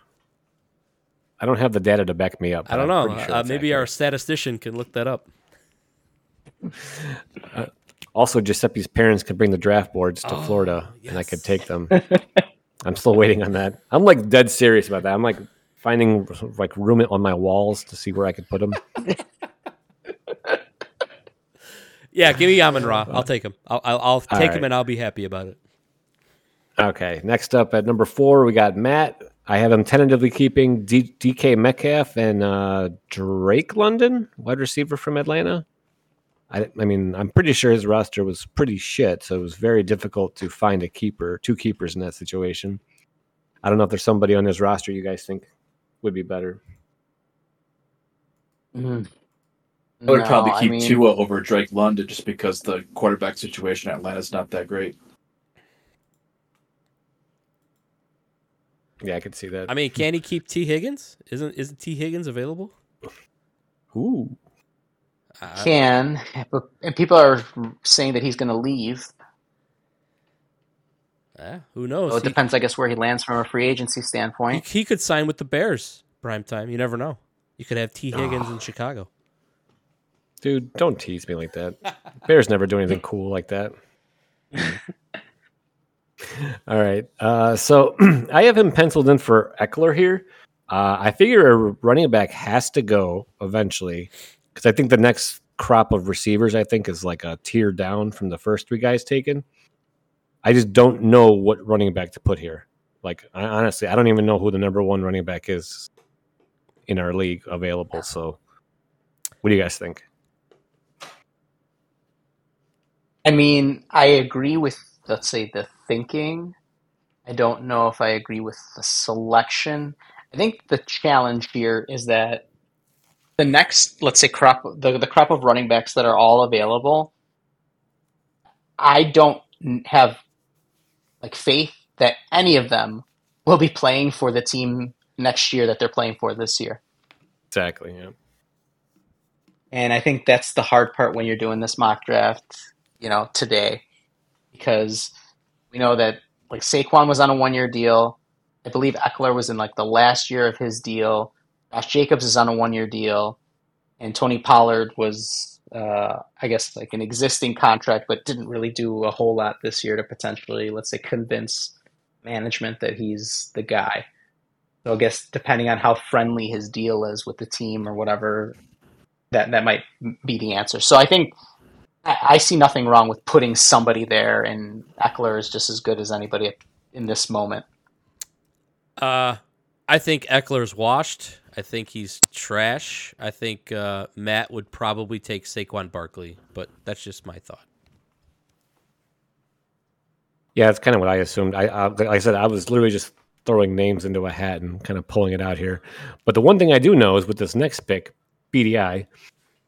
I don't have the data to back me up. I don't know. sure uh, maybe our statistician can look that up. Also, Giuseppe's parents could bring the draft boards to Oh, Florida, and I could take them. I'm still waiting on that. I'm like dead serious about that. I'm like finding like room on my walls to see where I could put them. Yeah, give me Amon Ra. I'll take him. I'll, I'll, I'll take him and I'll be happy about it. Okay, next up at number four, we got Matt. I have him tentatively keeping D- DK Metcalf and uh, Drake London, wide receiver from Atlanta. I, I mean, I'm pretty sure his roster was pretty shit, so it was very difficult to find a keeper, two keepers in that situation. I don't know if there's somebody on his roster you guys think would be better. Mm. I would probably No, I keep mean- Tua over Drake London just because the quarterback situation at Atlanta's not that great. Yeah, I could see that. I mean, can he keep Tee Higgins? Isn't isn't Tee Higgins available? Ooh. I- Can, but and people are saying that he's going to leave. Eh, who knows? So it He- depends, I guess, where he lands from a free agency standpoint. he could sign with the Bears prime time. You never know. You could have Tee Higgins in Chicago. Dude, don't tease me like that. Bears never do anything cool like that. All right. Uh, so I have him penciled in for Ekeler here. Uh, I figure a running back has to go eventually because I think the next crop of receivers, I think, is like a tier down from the first three guys taken. I just don't know what running back to put here. Like, I, honestly, I don't even know who the number one running back is in our league available. So, what do you guys think? I mean, I agree with, let's say, the thinking. I don't know if I agree with the selection. I think the challenge here is that the next, let's say, crop the, the crop of running backs that are all available, I don't have like faith that any of them will be playing for the team next year that they're playing for this year. Exactly. Yeah. And I think that's the hard part when you're doing this mock draft, you know, today, because we know that like Saquon was on a one year deal. I believe Ekeler was in like the last year of his deal. Josh Jacobs is on a one year deal, and Tony Pollard was, uh, I guess, like an existing contract, but didn't really do a whole lot this year to potentially, let's say, convince management that he's the guy. So I guess depending on how friendly his deal is with the team or whatever, that that might be the answer. So I think I, I see nothing wrong with putting somebody there, and Ekeler is just as good as anybody in this moment. Uh, I think Ekeler's washed. I think he's trash. I think uh, Matt would probably take Saquon Barkley, but that's just my thought. Yeah, that's kind of what I assumed. I, I like I said, I was literally just throwing names into a hat and kind of pulling it out here. But the one thing I do know is with this next pick, BDI,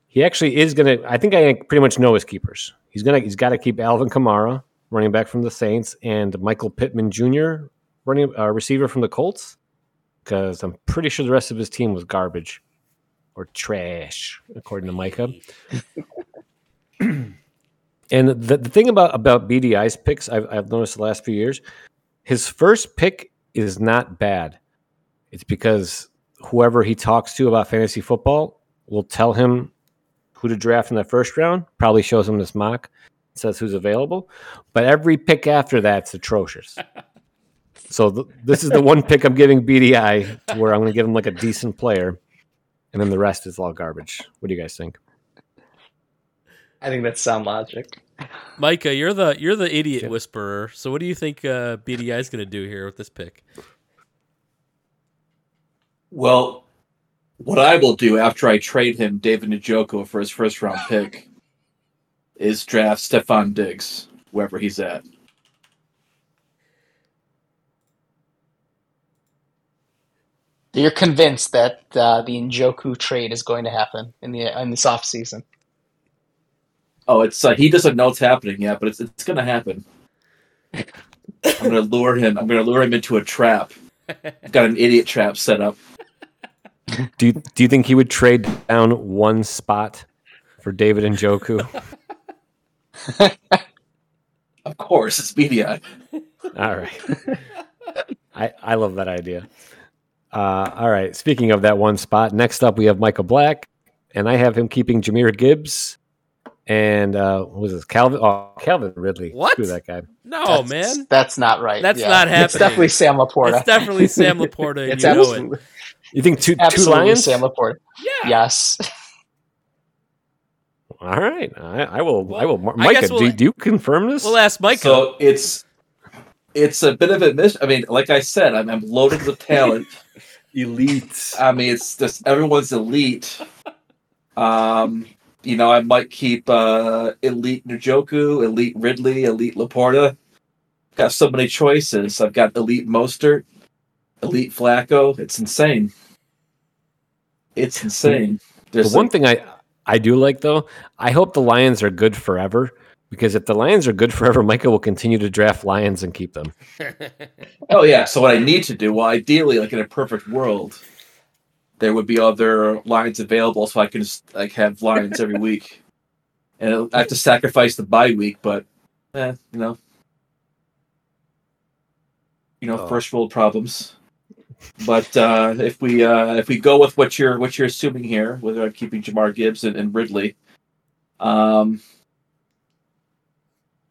he actually is gonna. I think I pretty much know his keepers. He's gonna. He's got to keep Alvin Kamara, running back from the Saints, and Michael Pittman Jr., running uh, receiver from the Colts, because I'm pretty sure the rest of his team was garbage or trash, according to Micah. And the, the thing about about BDI's picks, I've, I've noticed the last few years, his first pick is not bad. It's because whoever he talks to about fantasy football will tell him who to draft in the first round. Probably shows him this mock, says who's available, but every pick after that's atrocious. so th- this is the one pick I'm giving BDI to where I'm going to give him like a decent player, and then the rest is all garbage. What do you guys think? I think that's sound logic. Micah, you're the you're the idiot whisperer. So what do you think uh, BDI is going to do here with this pick? Well, what I will do after I trade him David Njoku for his first round pick is draft Stefon Diggs, wherever he's at. You're convinced that uh, the Njoku trade is going to happen in the in this off season. Oh, it's uh, he doesn't know it's happening yet, but it's it's gonna happen. I'm gonna lure him. I'm gonna lure him into a trap. I've got an idiot trap set up. Do you, do you think he would trade down one spot for David Njoku? Of course, it's media. all right. I, I love that idea. Uh, all right. Speaking of that one spot, next up we have Michael Black, and I have him keeping Jahmyr Gibbs and uh, what was this? Calvin? Oh, Calvin Ridley. What? Screw that guy. No, That's- man, that's not right. That's Yeah. not happening. It's definitely Sam LaPorta. It's definitely Sam LaPorta, it's you know it. absolutely, You think two two absolutely lions? Sam LaPorta. Yeah. Yes. All right. I, I will. I will. I Micah, guess do, we'll- do you confirm this? We'll ask Micah. So it's it's a bit of a miss. I mean, like I said, I'm, I'm loaded with talent. Elite. I mean, it's just everyone's elite. Um, you know, I might keep uh, elite Njoku, elite Ridley, elite LaPorta. Got so many choices. I've got elite Mostert. elite Flacco. It's insane. It's insane. The one like- thing I I do like though, I hope the Lions are good forever because if the Lions are good forever, Micah will continue to draft Lions and keep them. Oh yeah. So what I need to do, well, ideally, like in a perfect world, there would be other Lions available, so I can just like have Lions every week, and I have to sacrifice the bye week. But, eh, you know, you know, Oh. first world problems. But uh, if we uh, if we go with what you're what you're assuming here, whether I'm keeping Jahmyr Gibbs and, and Ridley, um,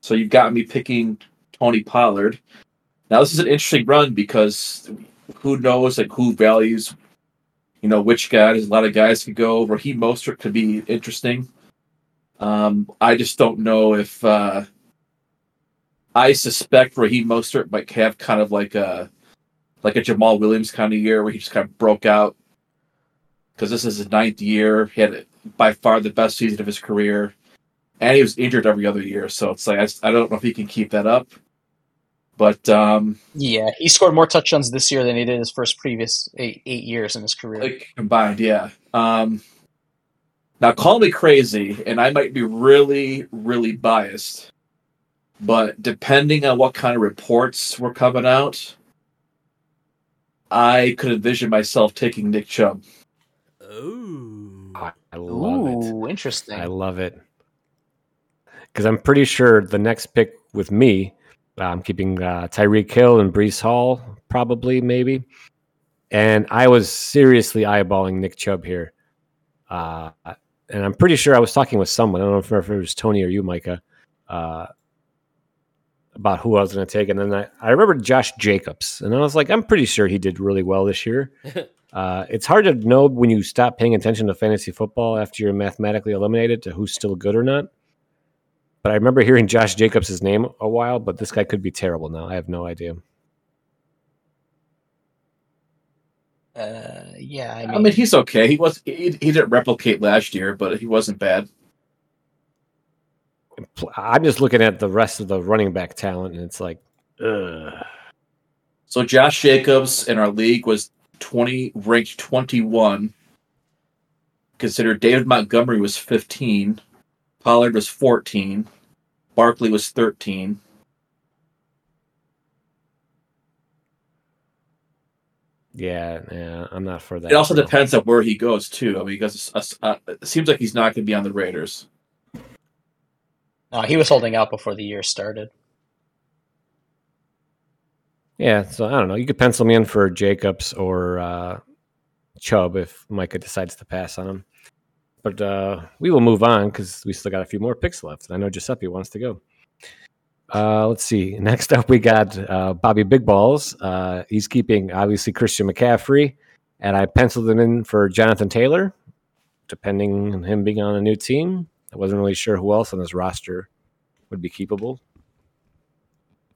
so you've got me picking Tony Pollard. Now this is an interesting run because who knows like who values, you know, which guys. A lot of guys could go. Raheem Mostert could be interesting. Um, I just don't know if uh, I suspect Raheem Mostert might have kind of like a like a Jamaal Williams kind of year where he just kind of broke out because this is his ninth year. He had by far the best season of his career, and he was injured every other year. So it's like I, I don't know if he can keep that up. But um, Yeah, he scored more touchdowns this year than he did his first previous eight, eight years in his career. like combined, yeah. Um, now call me crazy, and I might be really, really biased, but depending on what kind of reports were coming out, I could envision myself taking Nick Chubb. Ooh. I, I love it. Ooh, interesting. I love it. Because I'm pretty sure the next pick with me, I'm keeping uh, Tyreek Hill and Breece Hall, probably, maybe. And I was seriously eyeballing Nick Chubb here. Uh, and I'm pretty sure I was talking with someone. I don't know if, if it was Tony or you, Micah, uh, about who I was going to take. And then I, I remembered Josh Jacobs. And I was like, I'm pretty sure he did really well this year. Uh, it's hard to know when you stop paying attention to fantasy football after you're mathematically eliminated to who's still good or not. But I remember hearing Josh Jacobs' name a while, but this guy could be terrible now. I have no idea. Uh, yeah, I mean, I mean, he's okay. He was he, he didn't replicate last year, but he wasn't bad. I'm just looking at the rest of the running back talent, and it's like, ugh. So Josh Jacobs in our league was twenty ranked twenty one. Consider David Montgomery was fifteen, Pollard was fourteen, Barkley was thirteen. uh, yeah, yeah, I'm not for that. It also no. depends on where he goes too. I mean, because uh, it seems like he's not going to be on the Raiders. no, he was holding out before the year started. Yeah, so I don't know. You could pencil me in for Jacobs or uh, Chubb if Micah decides to pass on him. But uh, we will move on because we still got a few more picks left. I know Giuseppe wants to go. Uh, let's see. Next up, we got uh, Bobby Big Balls. Uh, he's keeping obviously Christian McCaffrey, and I penciled him in for Jonathan Taylor, depending on him being on a new team. I wasn't really sure who else on his roster would be keepable.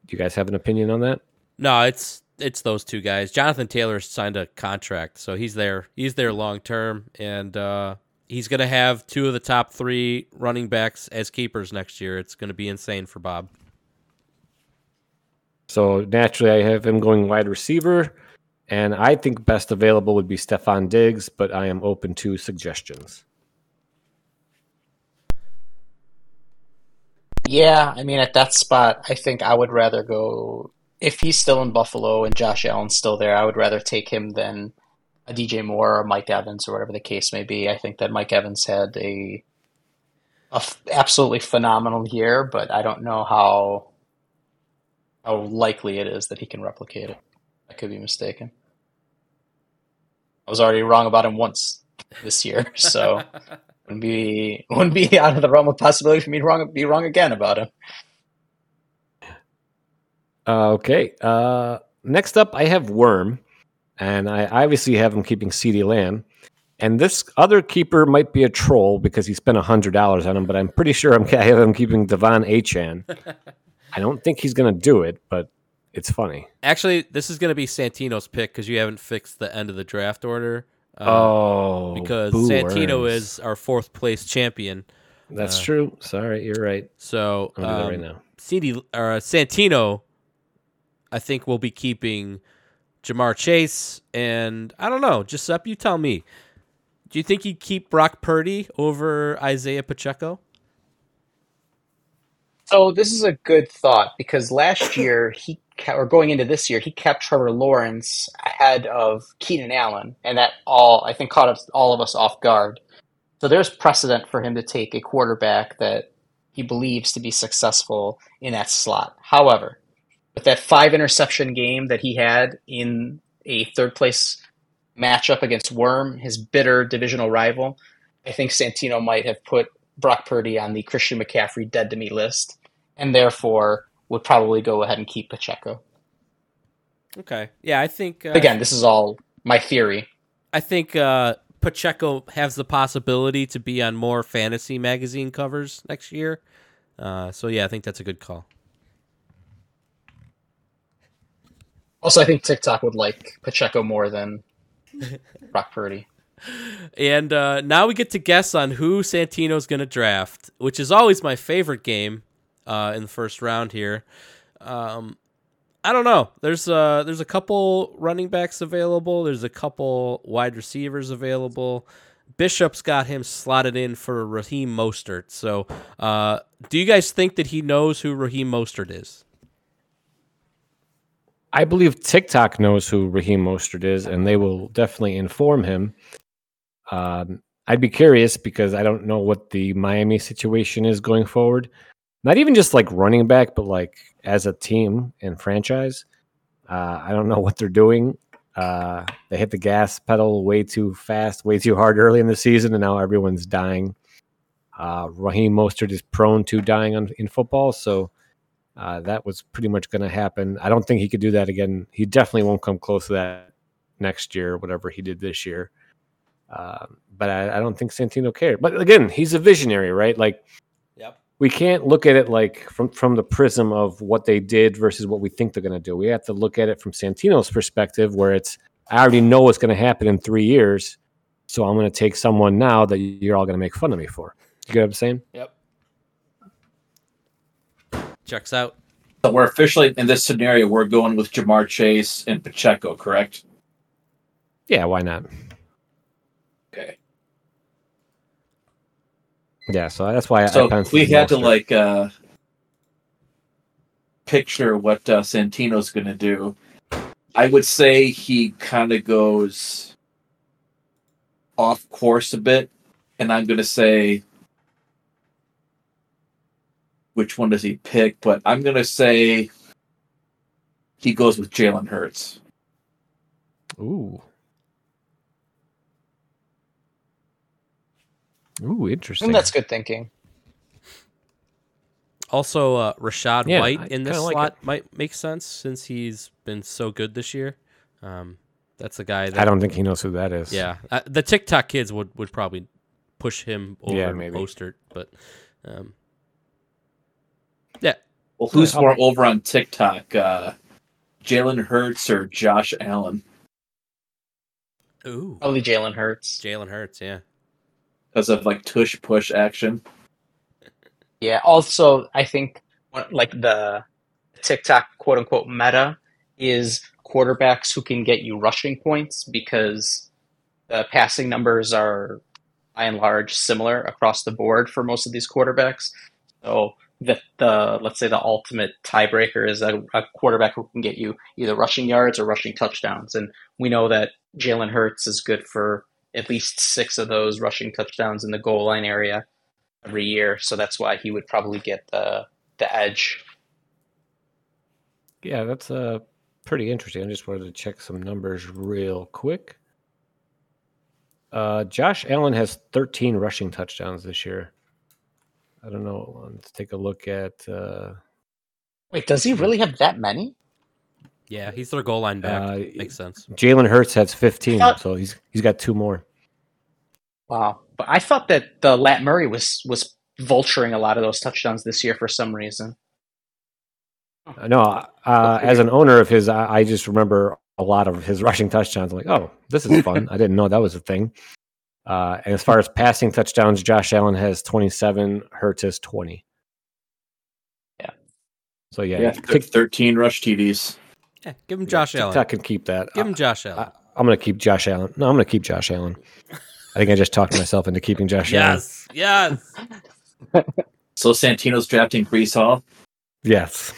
Do you guys have an opinion on that? No, it's it's those two guys. Jonathan Taylor signed a contract, so he's there. He's there long term, and uh, he's gonna have two of the top three running backs as keepers next year. It's gonna be insane for Bob. So naturally, I have him going wide receiver, and I think best available would be Stefon Diggs, but I am open to suggestions. Yeah, I mean, at that spot, I think I would rather go if he's still in Buffalo and Josh Allen's still there. I would rather take him than a DJ Moore or Mike Evans or whatever the case may be. I think that Mike Evans had a, a f- absolutely phenomenal year, but I don't know how how likely it is that he can replicate it. I could be mistaken. I was already wrong about him once this year, so wouldn't be wouldn't be out of the realm of possibility for me to wrong, be wrong again about him. Uh, okay. Uh, next up, I have Worm, and I obviously have him keeping CeeDee Lamb. And this other keeper might be a troll because he spent hundred dollars on him, but I'm pretty sure I'm, I have him keeping De'Von Achane. I don't think he's going to do it, but it's funny. Actually, this is gonna be Santino's pick because you haven't fixed the end of the draft order. Uh, oh, because Santino worms. is our fourth place champion. That's Uh, true. Sorry, you're right. So that right um, now. CD or uh, Santino, I think will be keeping Ja'Marr Chase, and I don't know, Just up, you tell me. Do you think he'd keep Brock Purdy over Isaiah Pacheco? So this is a good thought because last year he or going into this year he kept Trevor Lawrence ahead of Keenan Allen, and that all I think caught us all of us off guard. So there's precedent for him to take a quarterback that he believes to be successful in that slot. However, with that five interception game that he had in a third place matchup against Worm, his bitter divisional rival, I think Santino might have put Brock Purdy on the Christian McCaffrey dead to me list, and therefore would probably go ahead and keep Pacheco. Okay. Yeah, I think uh, Again, this is all my theory. I think uh, Pacheco has the possibility to be on more fantasy magazine covers next year. Uh, so yeah, I think that's a good call. Also, I think TikTok would like Pacheco more than Brock Purdy. And uh, now we get to guess on who Santino's going to draft, which is always my favorite game uh, in the first round here. Um, I don't know. There's uh, there's a couple running backs available. There's a couple wide receivers available. Bishop's got him slotted in for Raheem Mostert. So, uh, do you guys think that he knows who Raheem Mostert is? I believe TikTok knows who Raheem Mostert is, and they will definitely inform him. Um, I'd be curious because I don't know what the Miami situation is going forward. Not even just like running back, but like as a team and franchise. Uh, I don't know what they're doing. Uh, they hit the gas pedal way too fast, way too hard early in the season, and now everyone's dying. Uh, Raheem Mostert is prone to dying on, in football, so uh, that was pretty much going to happen. I don't think he could do that again. He definitely won't come close to that next year, whatever he did this year. Uh, but I, I, don't think Santino cared. But again, he's a visionary, right? Like, yep. we can't look at it like from from the prism of what they did versus what we think they're going to do. We have to look at it from Santino's perspective, where it's I already know what's going to happen in three years, so I'm going to take someone now that you're all going to make fun of me for. You get what I'm saying? Yep. Checks out. So we're officially in this scenario. We're going with Ja'Marr Chase and Pacheco, correct? Yeah, why not? Okay. Yeah, so that's why so I we had to like uh, picture what uh, Santino's going to do. I would say he kind of goes off course a bit, and I'm going to say which one does he pick, but I'm going to say he goes with Jalen Hurts. Ooh. Ooh, interesting. And that's good thinking. Also, uh, Rachaad Yeah, White I in this like slot might make sense since he's been so good this year. Um, that's a guy that I don't think he knows who that is. Yeah, uh, the TikTok kids would, would probably push him over Yeah, maybe. Mostert, but um, yeah. Well, who's more over on TikTok, uh, Jalen Hurts or Josh Allen? Ooh, Probably Jalen Hurts. Jalen Hurts, yeah. Because of like tush push action. Yeah. Also, I think like the TikTok quote unquote meta is quarterbacks who can get you rushing points because the passing numbers are by and large similar across the board for most of these quarterbacks. So the the let's say the ultimate tiebreaker is a, a quarterback who can get you either rushing yards or rushing touchdowns, and we know that Jalen Hurts is good for at least six of those rushing touchdowns in the goal line area every year. So that's why he would probably get the the edge. Yeah, that's uh, pretty interesting. I just wanted to check some numbers real quick. Uh, Josh Allen has 13 rushing touchdowns this year. I don't know. Let's take a look at. Uh, Wait, does he really have that many? Yeah, he's their goal line back. Uh, Makes sense. Jalen Hurts has 15, thought- so he's he's got two more. Wow. But I thought that the Lat Murray was was vulturing a lot of those touchdowns this year for some reason. No, uh, as an owner of his, I, I just remember a lot of his rushing touchdowns. I'm like, oh, this is fun. I didn't know that was a thing. Uh, and as far as passing touchdowns, Josh Allen has 27, Hurts has 20. Yeah. So yeah, Yeah, pick- 13 rush TDs. Yeah, give him Josh Allen. I can keep that. Give him Josh Allen. I, am going to keep Josh Allen. No, I'm going to keep Josh Allen. I think I just talked myself into keeping Josh Allen. yes, yes. So Santino's drafting Breece Hall. Yes.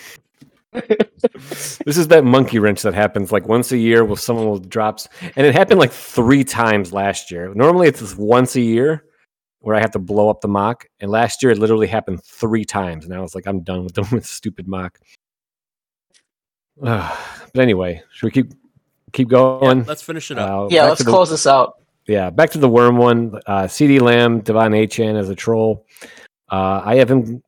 this is that monkey wrench that happens like once a year with someone will drops and it happened like three times last year. Normally it's just once a year where I have to blow up the mock. And last year it literally happened three times. And I was like, I'm done with them with stupid mock. but anyway, should we keep keep going? Yeah, let's finish it up. Uh, Yeah, let's the- close this out. yeah, back to the worm one. Uh, CeeDee Lamb, De'Von Achane as a troll. Uh, I have him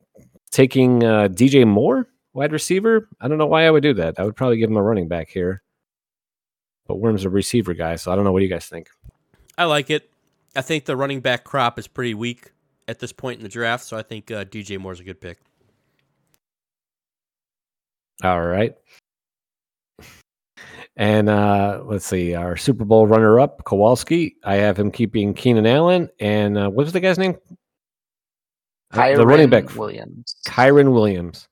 taking uh, DJ Moore, wide receiver. I don't know why I would do that. I would probably give him a running back here. But Worm's a receiver guy, so I don't know. What do you guys think? I like it. I think the running back crop is pretty weak at this point in the draft, so I think uh, DJ Moore's a good pick. All right. And uh, let's see, our Super Bowl runner up, Kowalski. I have him keeping Keenan Allen. And uh, what was the guy's name? Uh, the running back, Williams. Kyren Williams.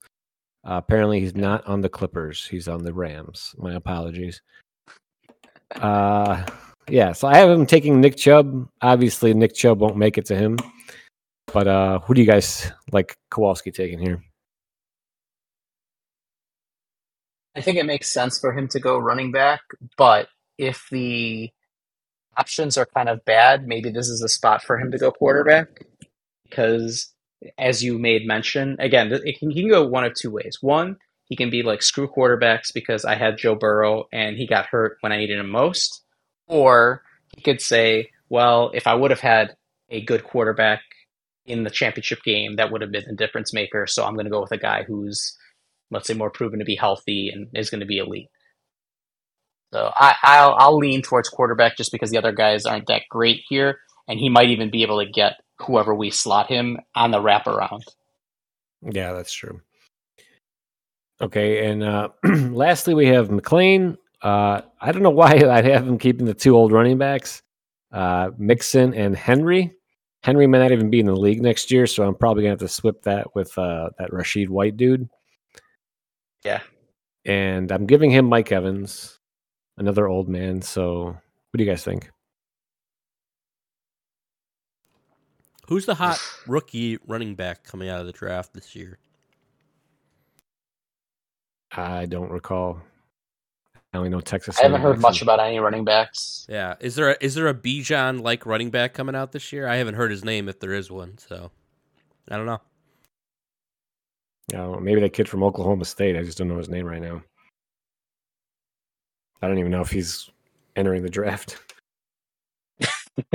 Uh, apparently, he's not on the Clippers. He's on the Rams. My apologies. Uh, yeah, so I have him taking Nick Chubb. Obviously, Nick Chubb won't make it to him. But uh, who do you guys like Kowalski taking here? I think it makes sense for him to go running back, but if the options are kind of bad, maybe this is a spot for him to go quarterback. Because, as you made mention, again, it can, he can go one of two ways. One, he can be like, screw quarterbacks because I had Joe Burrow and he got hurt when I needed him most. Or he could say, well, if I would have had a good quarterback in the championship game, that would have been the difference maker. So I'm going to go with a guy who's let's say more proven to be healthy and is going to be elite. So I, I'll I'll lean towards quarterback just because the other guys aren't that great here, and he might even be able to get whoever we slot him on the wraparound. Yeah, that's true. Okay, and uh, lastly, we have McLean. Uh, I don't know why I have him keeping the two old running backs, uh, Mixon and Henry. Henry may not even be in the league next year, so I'm probably gonna have to swap that with uh, that Rashid White dude. Yeah. And I'm giving him Mike Evans, another old man. So, what do you guys think? Who's the hot rookie running back coming out of the draft this year? I don't recall. I only know Texas. I haven't heard much about any running backs. Yeah, is there a, is there a Bijan like running back coming out this year? I haven't heard his name if there is one, so I don't know. Oh, maybe that kid from Oklahoma State. I just don't know his name right now. I don't even know if he's entering the draft.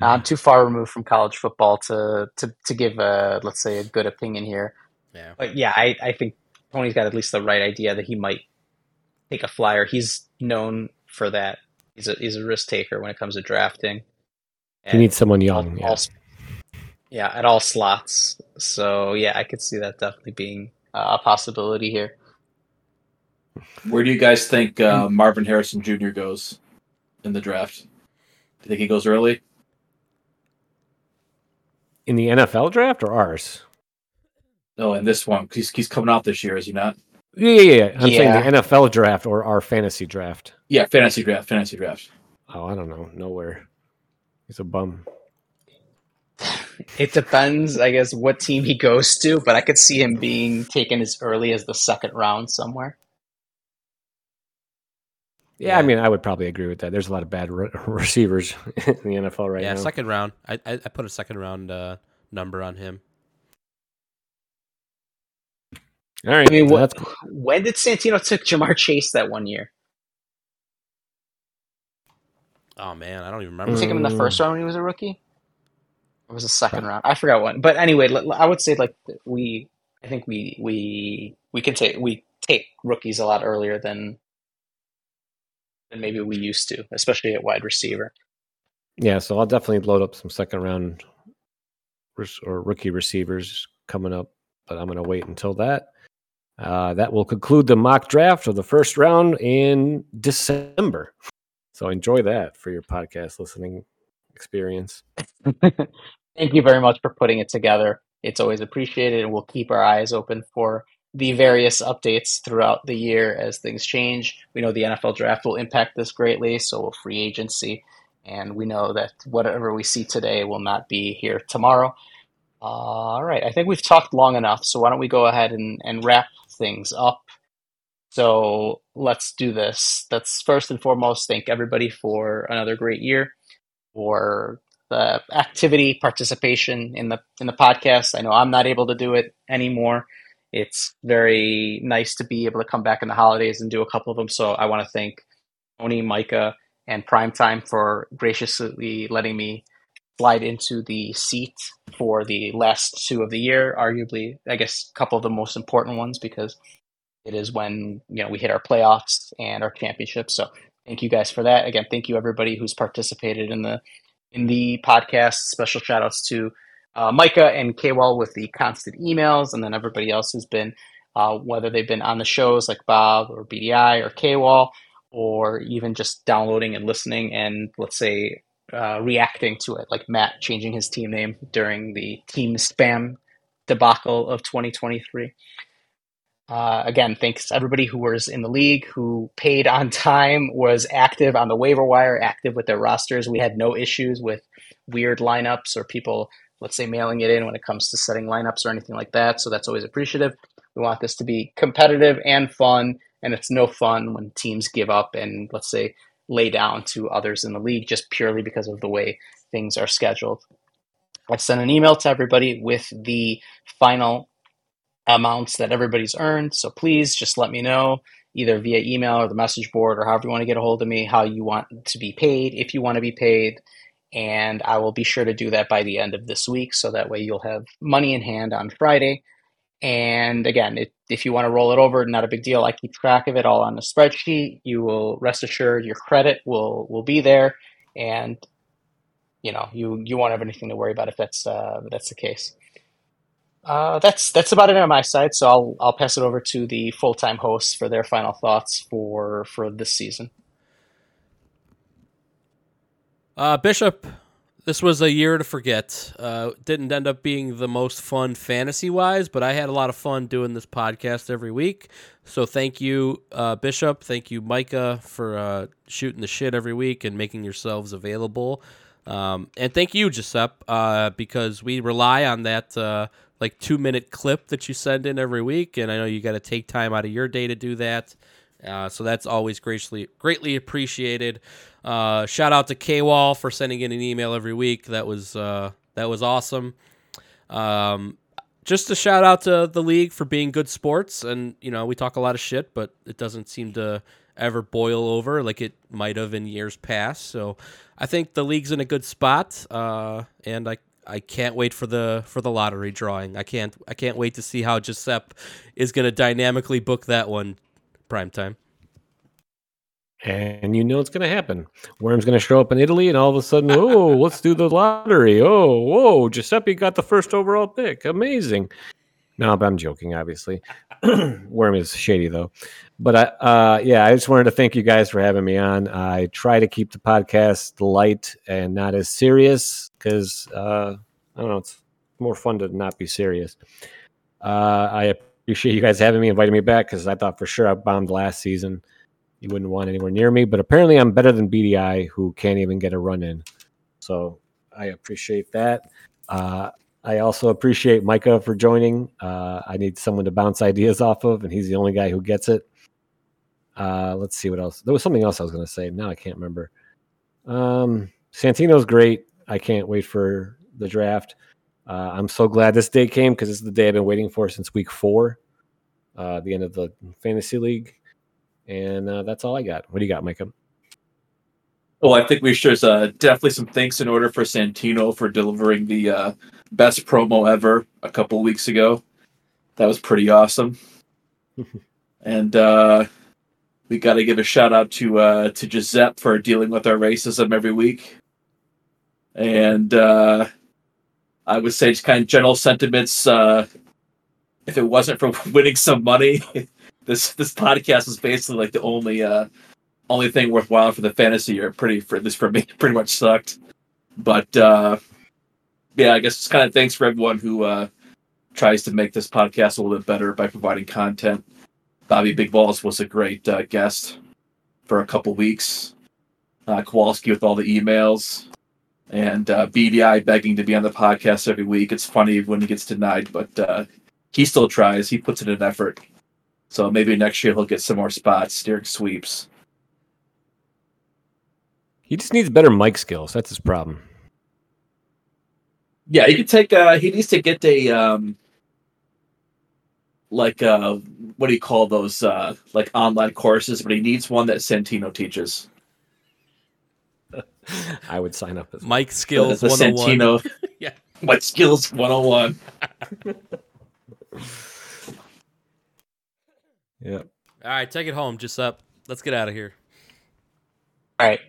I'm too far removed from college football to to to give a let's say a good opinion here. Yeah. But yeah, I, I think Tony's got at least the right idea that he might take a flyer. He's known for that. He's a he's a risk taker when it comes to drafting. He needs someone all- young. Yeah. all- yeah, at all slots. So yeah, I could see that definitely being uh, a possibility here. Where do you guys think uh, Marvin Harrison Jr. goes in the draft? Do you think he goes early? In the NFL draft or ours? No, in this one, He's, he's coming out this year, is he not? Yeah, yeah, yeah. I'm Yeah. saying the NFL draft or our fantasy draft. Yeah, fantasy draft. Fantasy draft. Oh, I don't know. Nowhere. He's a bum. It depends, I guess, what team he goes to, but I could see him being taken as early as the second round somewhere. Yeah, I mean, I would probably agree with that. There's a lot of bad re- receivers in the NFL right now. yeah, second round. I, I I put a second round uh, number on him. All right, I mean, so what, that's when did Santino took Ja'Marr Chase that one year? Oh man, I don't even Did remember. he take him in the Mm. first round when he was a rookie? Or was it second round? I forgot when. But anyway, I would say like we, I think we we we can take we take rookies a lot earlier than than maybe we used to, especially at wide receiver. Yeah, so I'll definitely load up some second round or rookie receivers coming up, but I'm going to wait until that. Uh, that will conclude the mock draft of the first round in December. So enjoy that for your podcast listening experience. Thank you very much for putting it together. It's always appreciated, and we'll keep our eyes open for the various updates throughout the year as things change. We know the NFL draft will impact this greatly, so will free agency. And we know that whatever we see today will not be here tomorrow. All right, I think we've talked long enough, so why don't we go ahead and, and wrap things up? So let's do this. Let's first and foremost thank everybody for another great year, for the activity, participation in the in the podcast. I know I'm not able to do it anymore. It's very nice to be able to come back in the holidays and do a couple of them. So I want to thank Tony, Micah, and Primetime for graciously letting me slide into the seat for the last two of the year. Arguably, I guess, a couple of the most important ones because it is when you know we hit our playoffs and our championships. So thank you guys for that. Again, thank you everybody who's participated in the in the podcast. Special shout outs to uh, Micah and Kwall with the constant emails, and then everybody else who's been, uh, whether they've been on the shows like Bob or BDI or Kwall, or even just downloading and listening and let's say uh, reacting to it, like Matt changing his team name during the team spam debacle of 2023. Uh, again, thanks everybody who was in the league, who paid on time, was active on the waiver wire, active with their rosters. We had no issues with weird lineups or people, let's say, mailing it in when it comes to setting lineups or anything like that. So that's always appreciative. We want this to be competitive and fun, and it's no fun when teams give up and, let's say, lay down to others in the league just purely because of the way things are scheduled. I've sent an email to everybody with the final amounts that everybody's earned. So please just let me know either via email or the message board or however you want to get a hold of me, how you want to be paid, if you want to be paid. And I will be sure to do that by the end of this week. So that way you'll have money in hand on Friday. And again, it, if you want to roll it over, not a big deal. I keep track of it all on a spreadsheet. You will rest assured your credit will will be there, and you know you you won't have anything to worry about if that's uh, that's the case. Uh, that's that's about it on my side. So I'll I'll pass it over to the full time hosts for their final thoughts for for this season. Uh, Bishop, this was a year to forget. Uh, didn't end up being the most fun fantasy wise, but I had a lot of fun doing this podcast every week. So thank you, uh, Bishop. Thank you, Micah, for uh, shooting the shit every week and making yourselves available. Um, and thank you, Giuseppe, uh, because we rely on that uh, like two minute clip that you send in every week, and I know you got to take time out of your day to do that. Uh, so that's always greatly greatly appreciated. Uh, shout out to Kwall for sending in an email every week. That was uh, that was awesome. Um, just a shout out to the league for being good sports, and you know we talk a lot of shit, but it doesn't seem to ever boil over like it might have in years past. So I think the league's in a good spot, uh, and I I can't wait for the for the lottery drawing. I can't I can't wait to see how Giuseppe is going to dynamically book that one prime time. And you know it's going to happen. Worm's going to show up in Italy, and all of a sudden, oh, let's do the lottery. Oh, whoa, Giuseppe got the first overall pick. Amazing. No, but I'm joking, obviously. Worm is shady, though. But I, uh, yeah, I just wanted to thank you guys for having me on. I try to keep the podcast light and not as serious because uh, I don't know, it's more fun to not be serious. Uh, I appreciate you guys having me, inviting me back because I thought for sure I bombed last season. You wouldn't want anywhere near me, but apparently I'm better than BDI, who can't even get a run in. So I appreciate that. Uh, I also appreciate Micah for joining. Uh, I need someone to bounce ideas off of, and he's the only guy who gets it. Uh, let's see what else. There was something else I was going to say. Now I can't remember. Um, Santino's great. I can't wait for the draft. Uh, I'm so glad this day came because this is the day I've been waiting for since week four, uh, the end of the fantasy league. And uh, that's all I got. What do you got, Micah? Well, I think we should uh, definitely some thanks in order for Santino for delivering the uh, best promo ever a couple weeks ago. That was pretty awesome. and uh, we got to give a shout out to uh, to Giuseppe for dealing with our racism every week. And uh, I would say, just kind of general sentiments. Uh, if it wasn't for winning some money, this this podcast is basically like the only uh, only thing worthwhile for the fantasy year. Pretty for this for me, pretty much sucked. But uh, yeah, I guess it's kind of thanks for everyone who uh, tries to make this podcast a little bit better by providing content. Bobby Big Balls was a great uh, guest for a couple weeks. Uh, Kowalski with all the emails, and uh, BDI begging to be on the podcast every week. It's funny when he gets denied, but uh, he still tries. He puts in an effort. So maybe next year he'll get some more spots during sweeps. He just needs better mic skills. That's his problem. Yeah, he could take. Uh, he needs to get a um, like uh, what do you call those? Uh, like online courses, but he needs one that Santino teaches. I would sign up as Mike Skills the, the 101. Santino. Yeah. Mike Skills 101. Yeah. All right, take it home, Giuseppe. Let's get out of here. All right.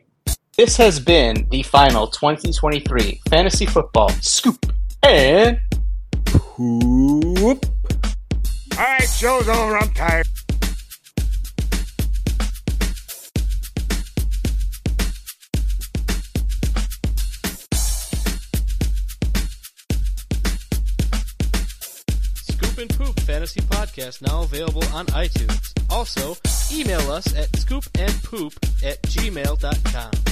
This has been the final 2023 fantasy football scoop and Poop. All right, show's over. I'm tired. Scoop and Poop Fantasy Podcast now available on iTunes. Also, email us at scoopandpoop at gmail.com.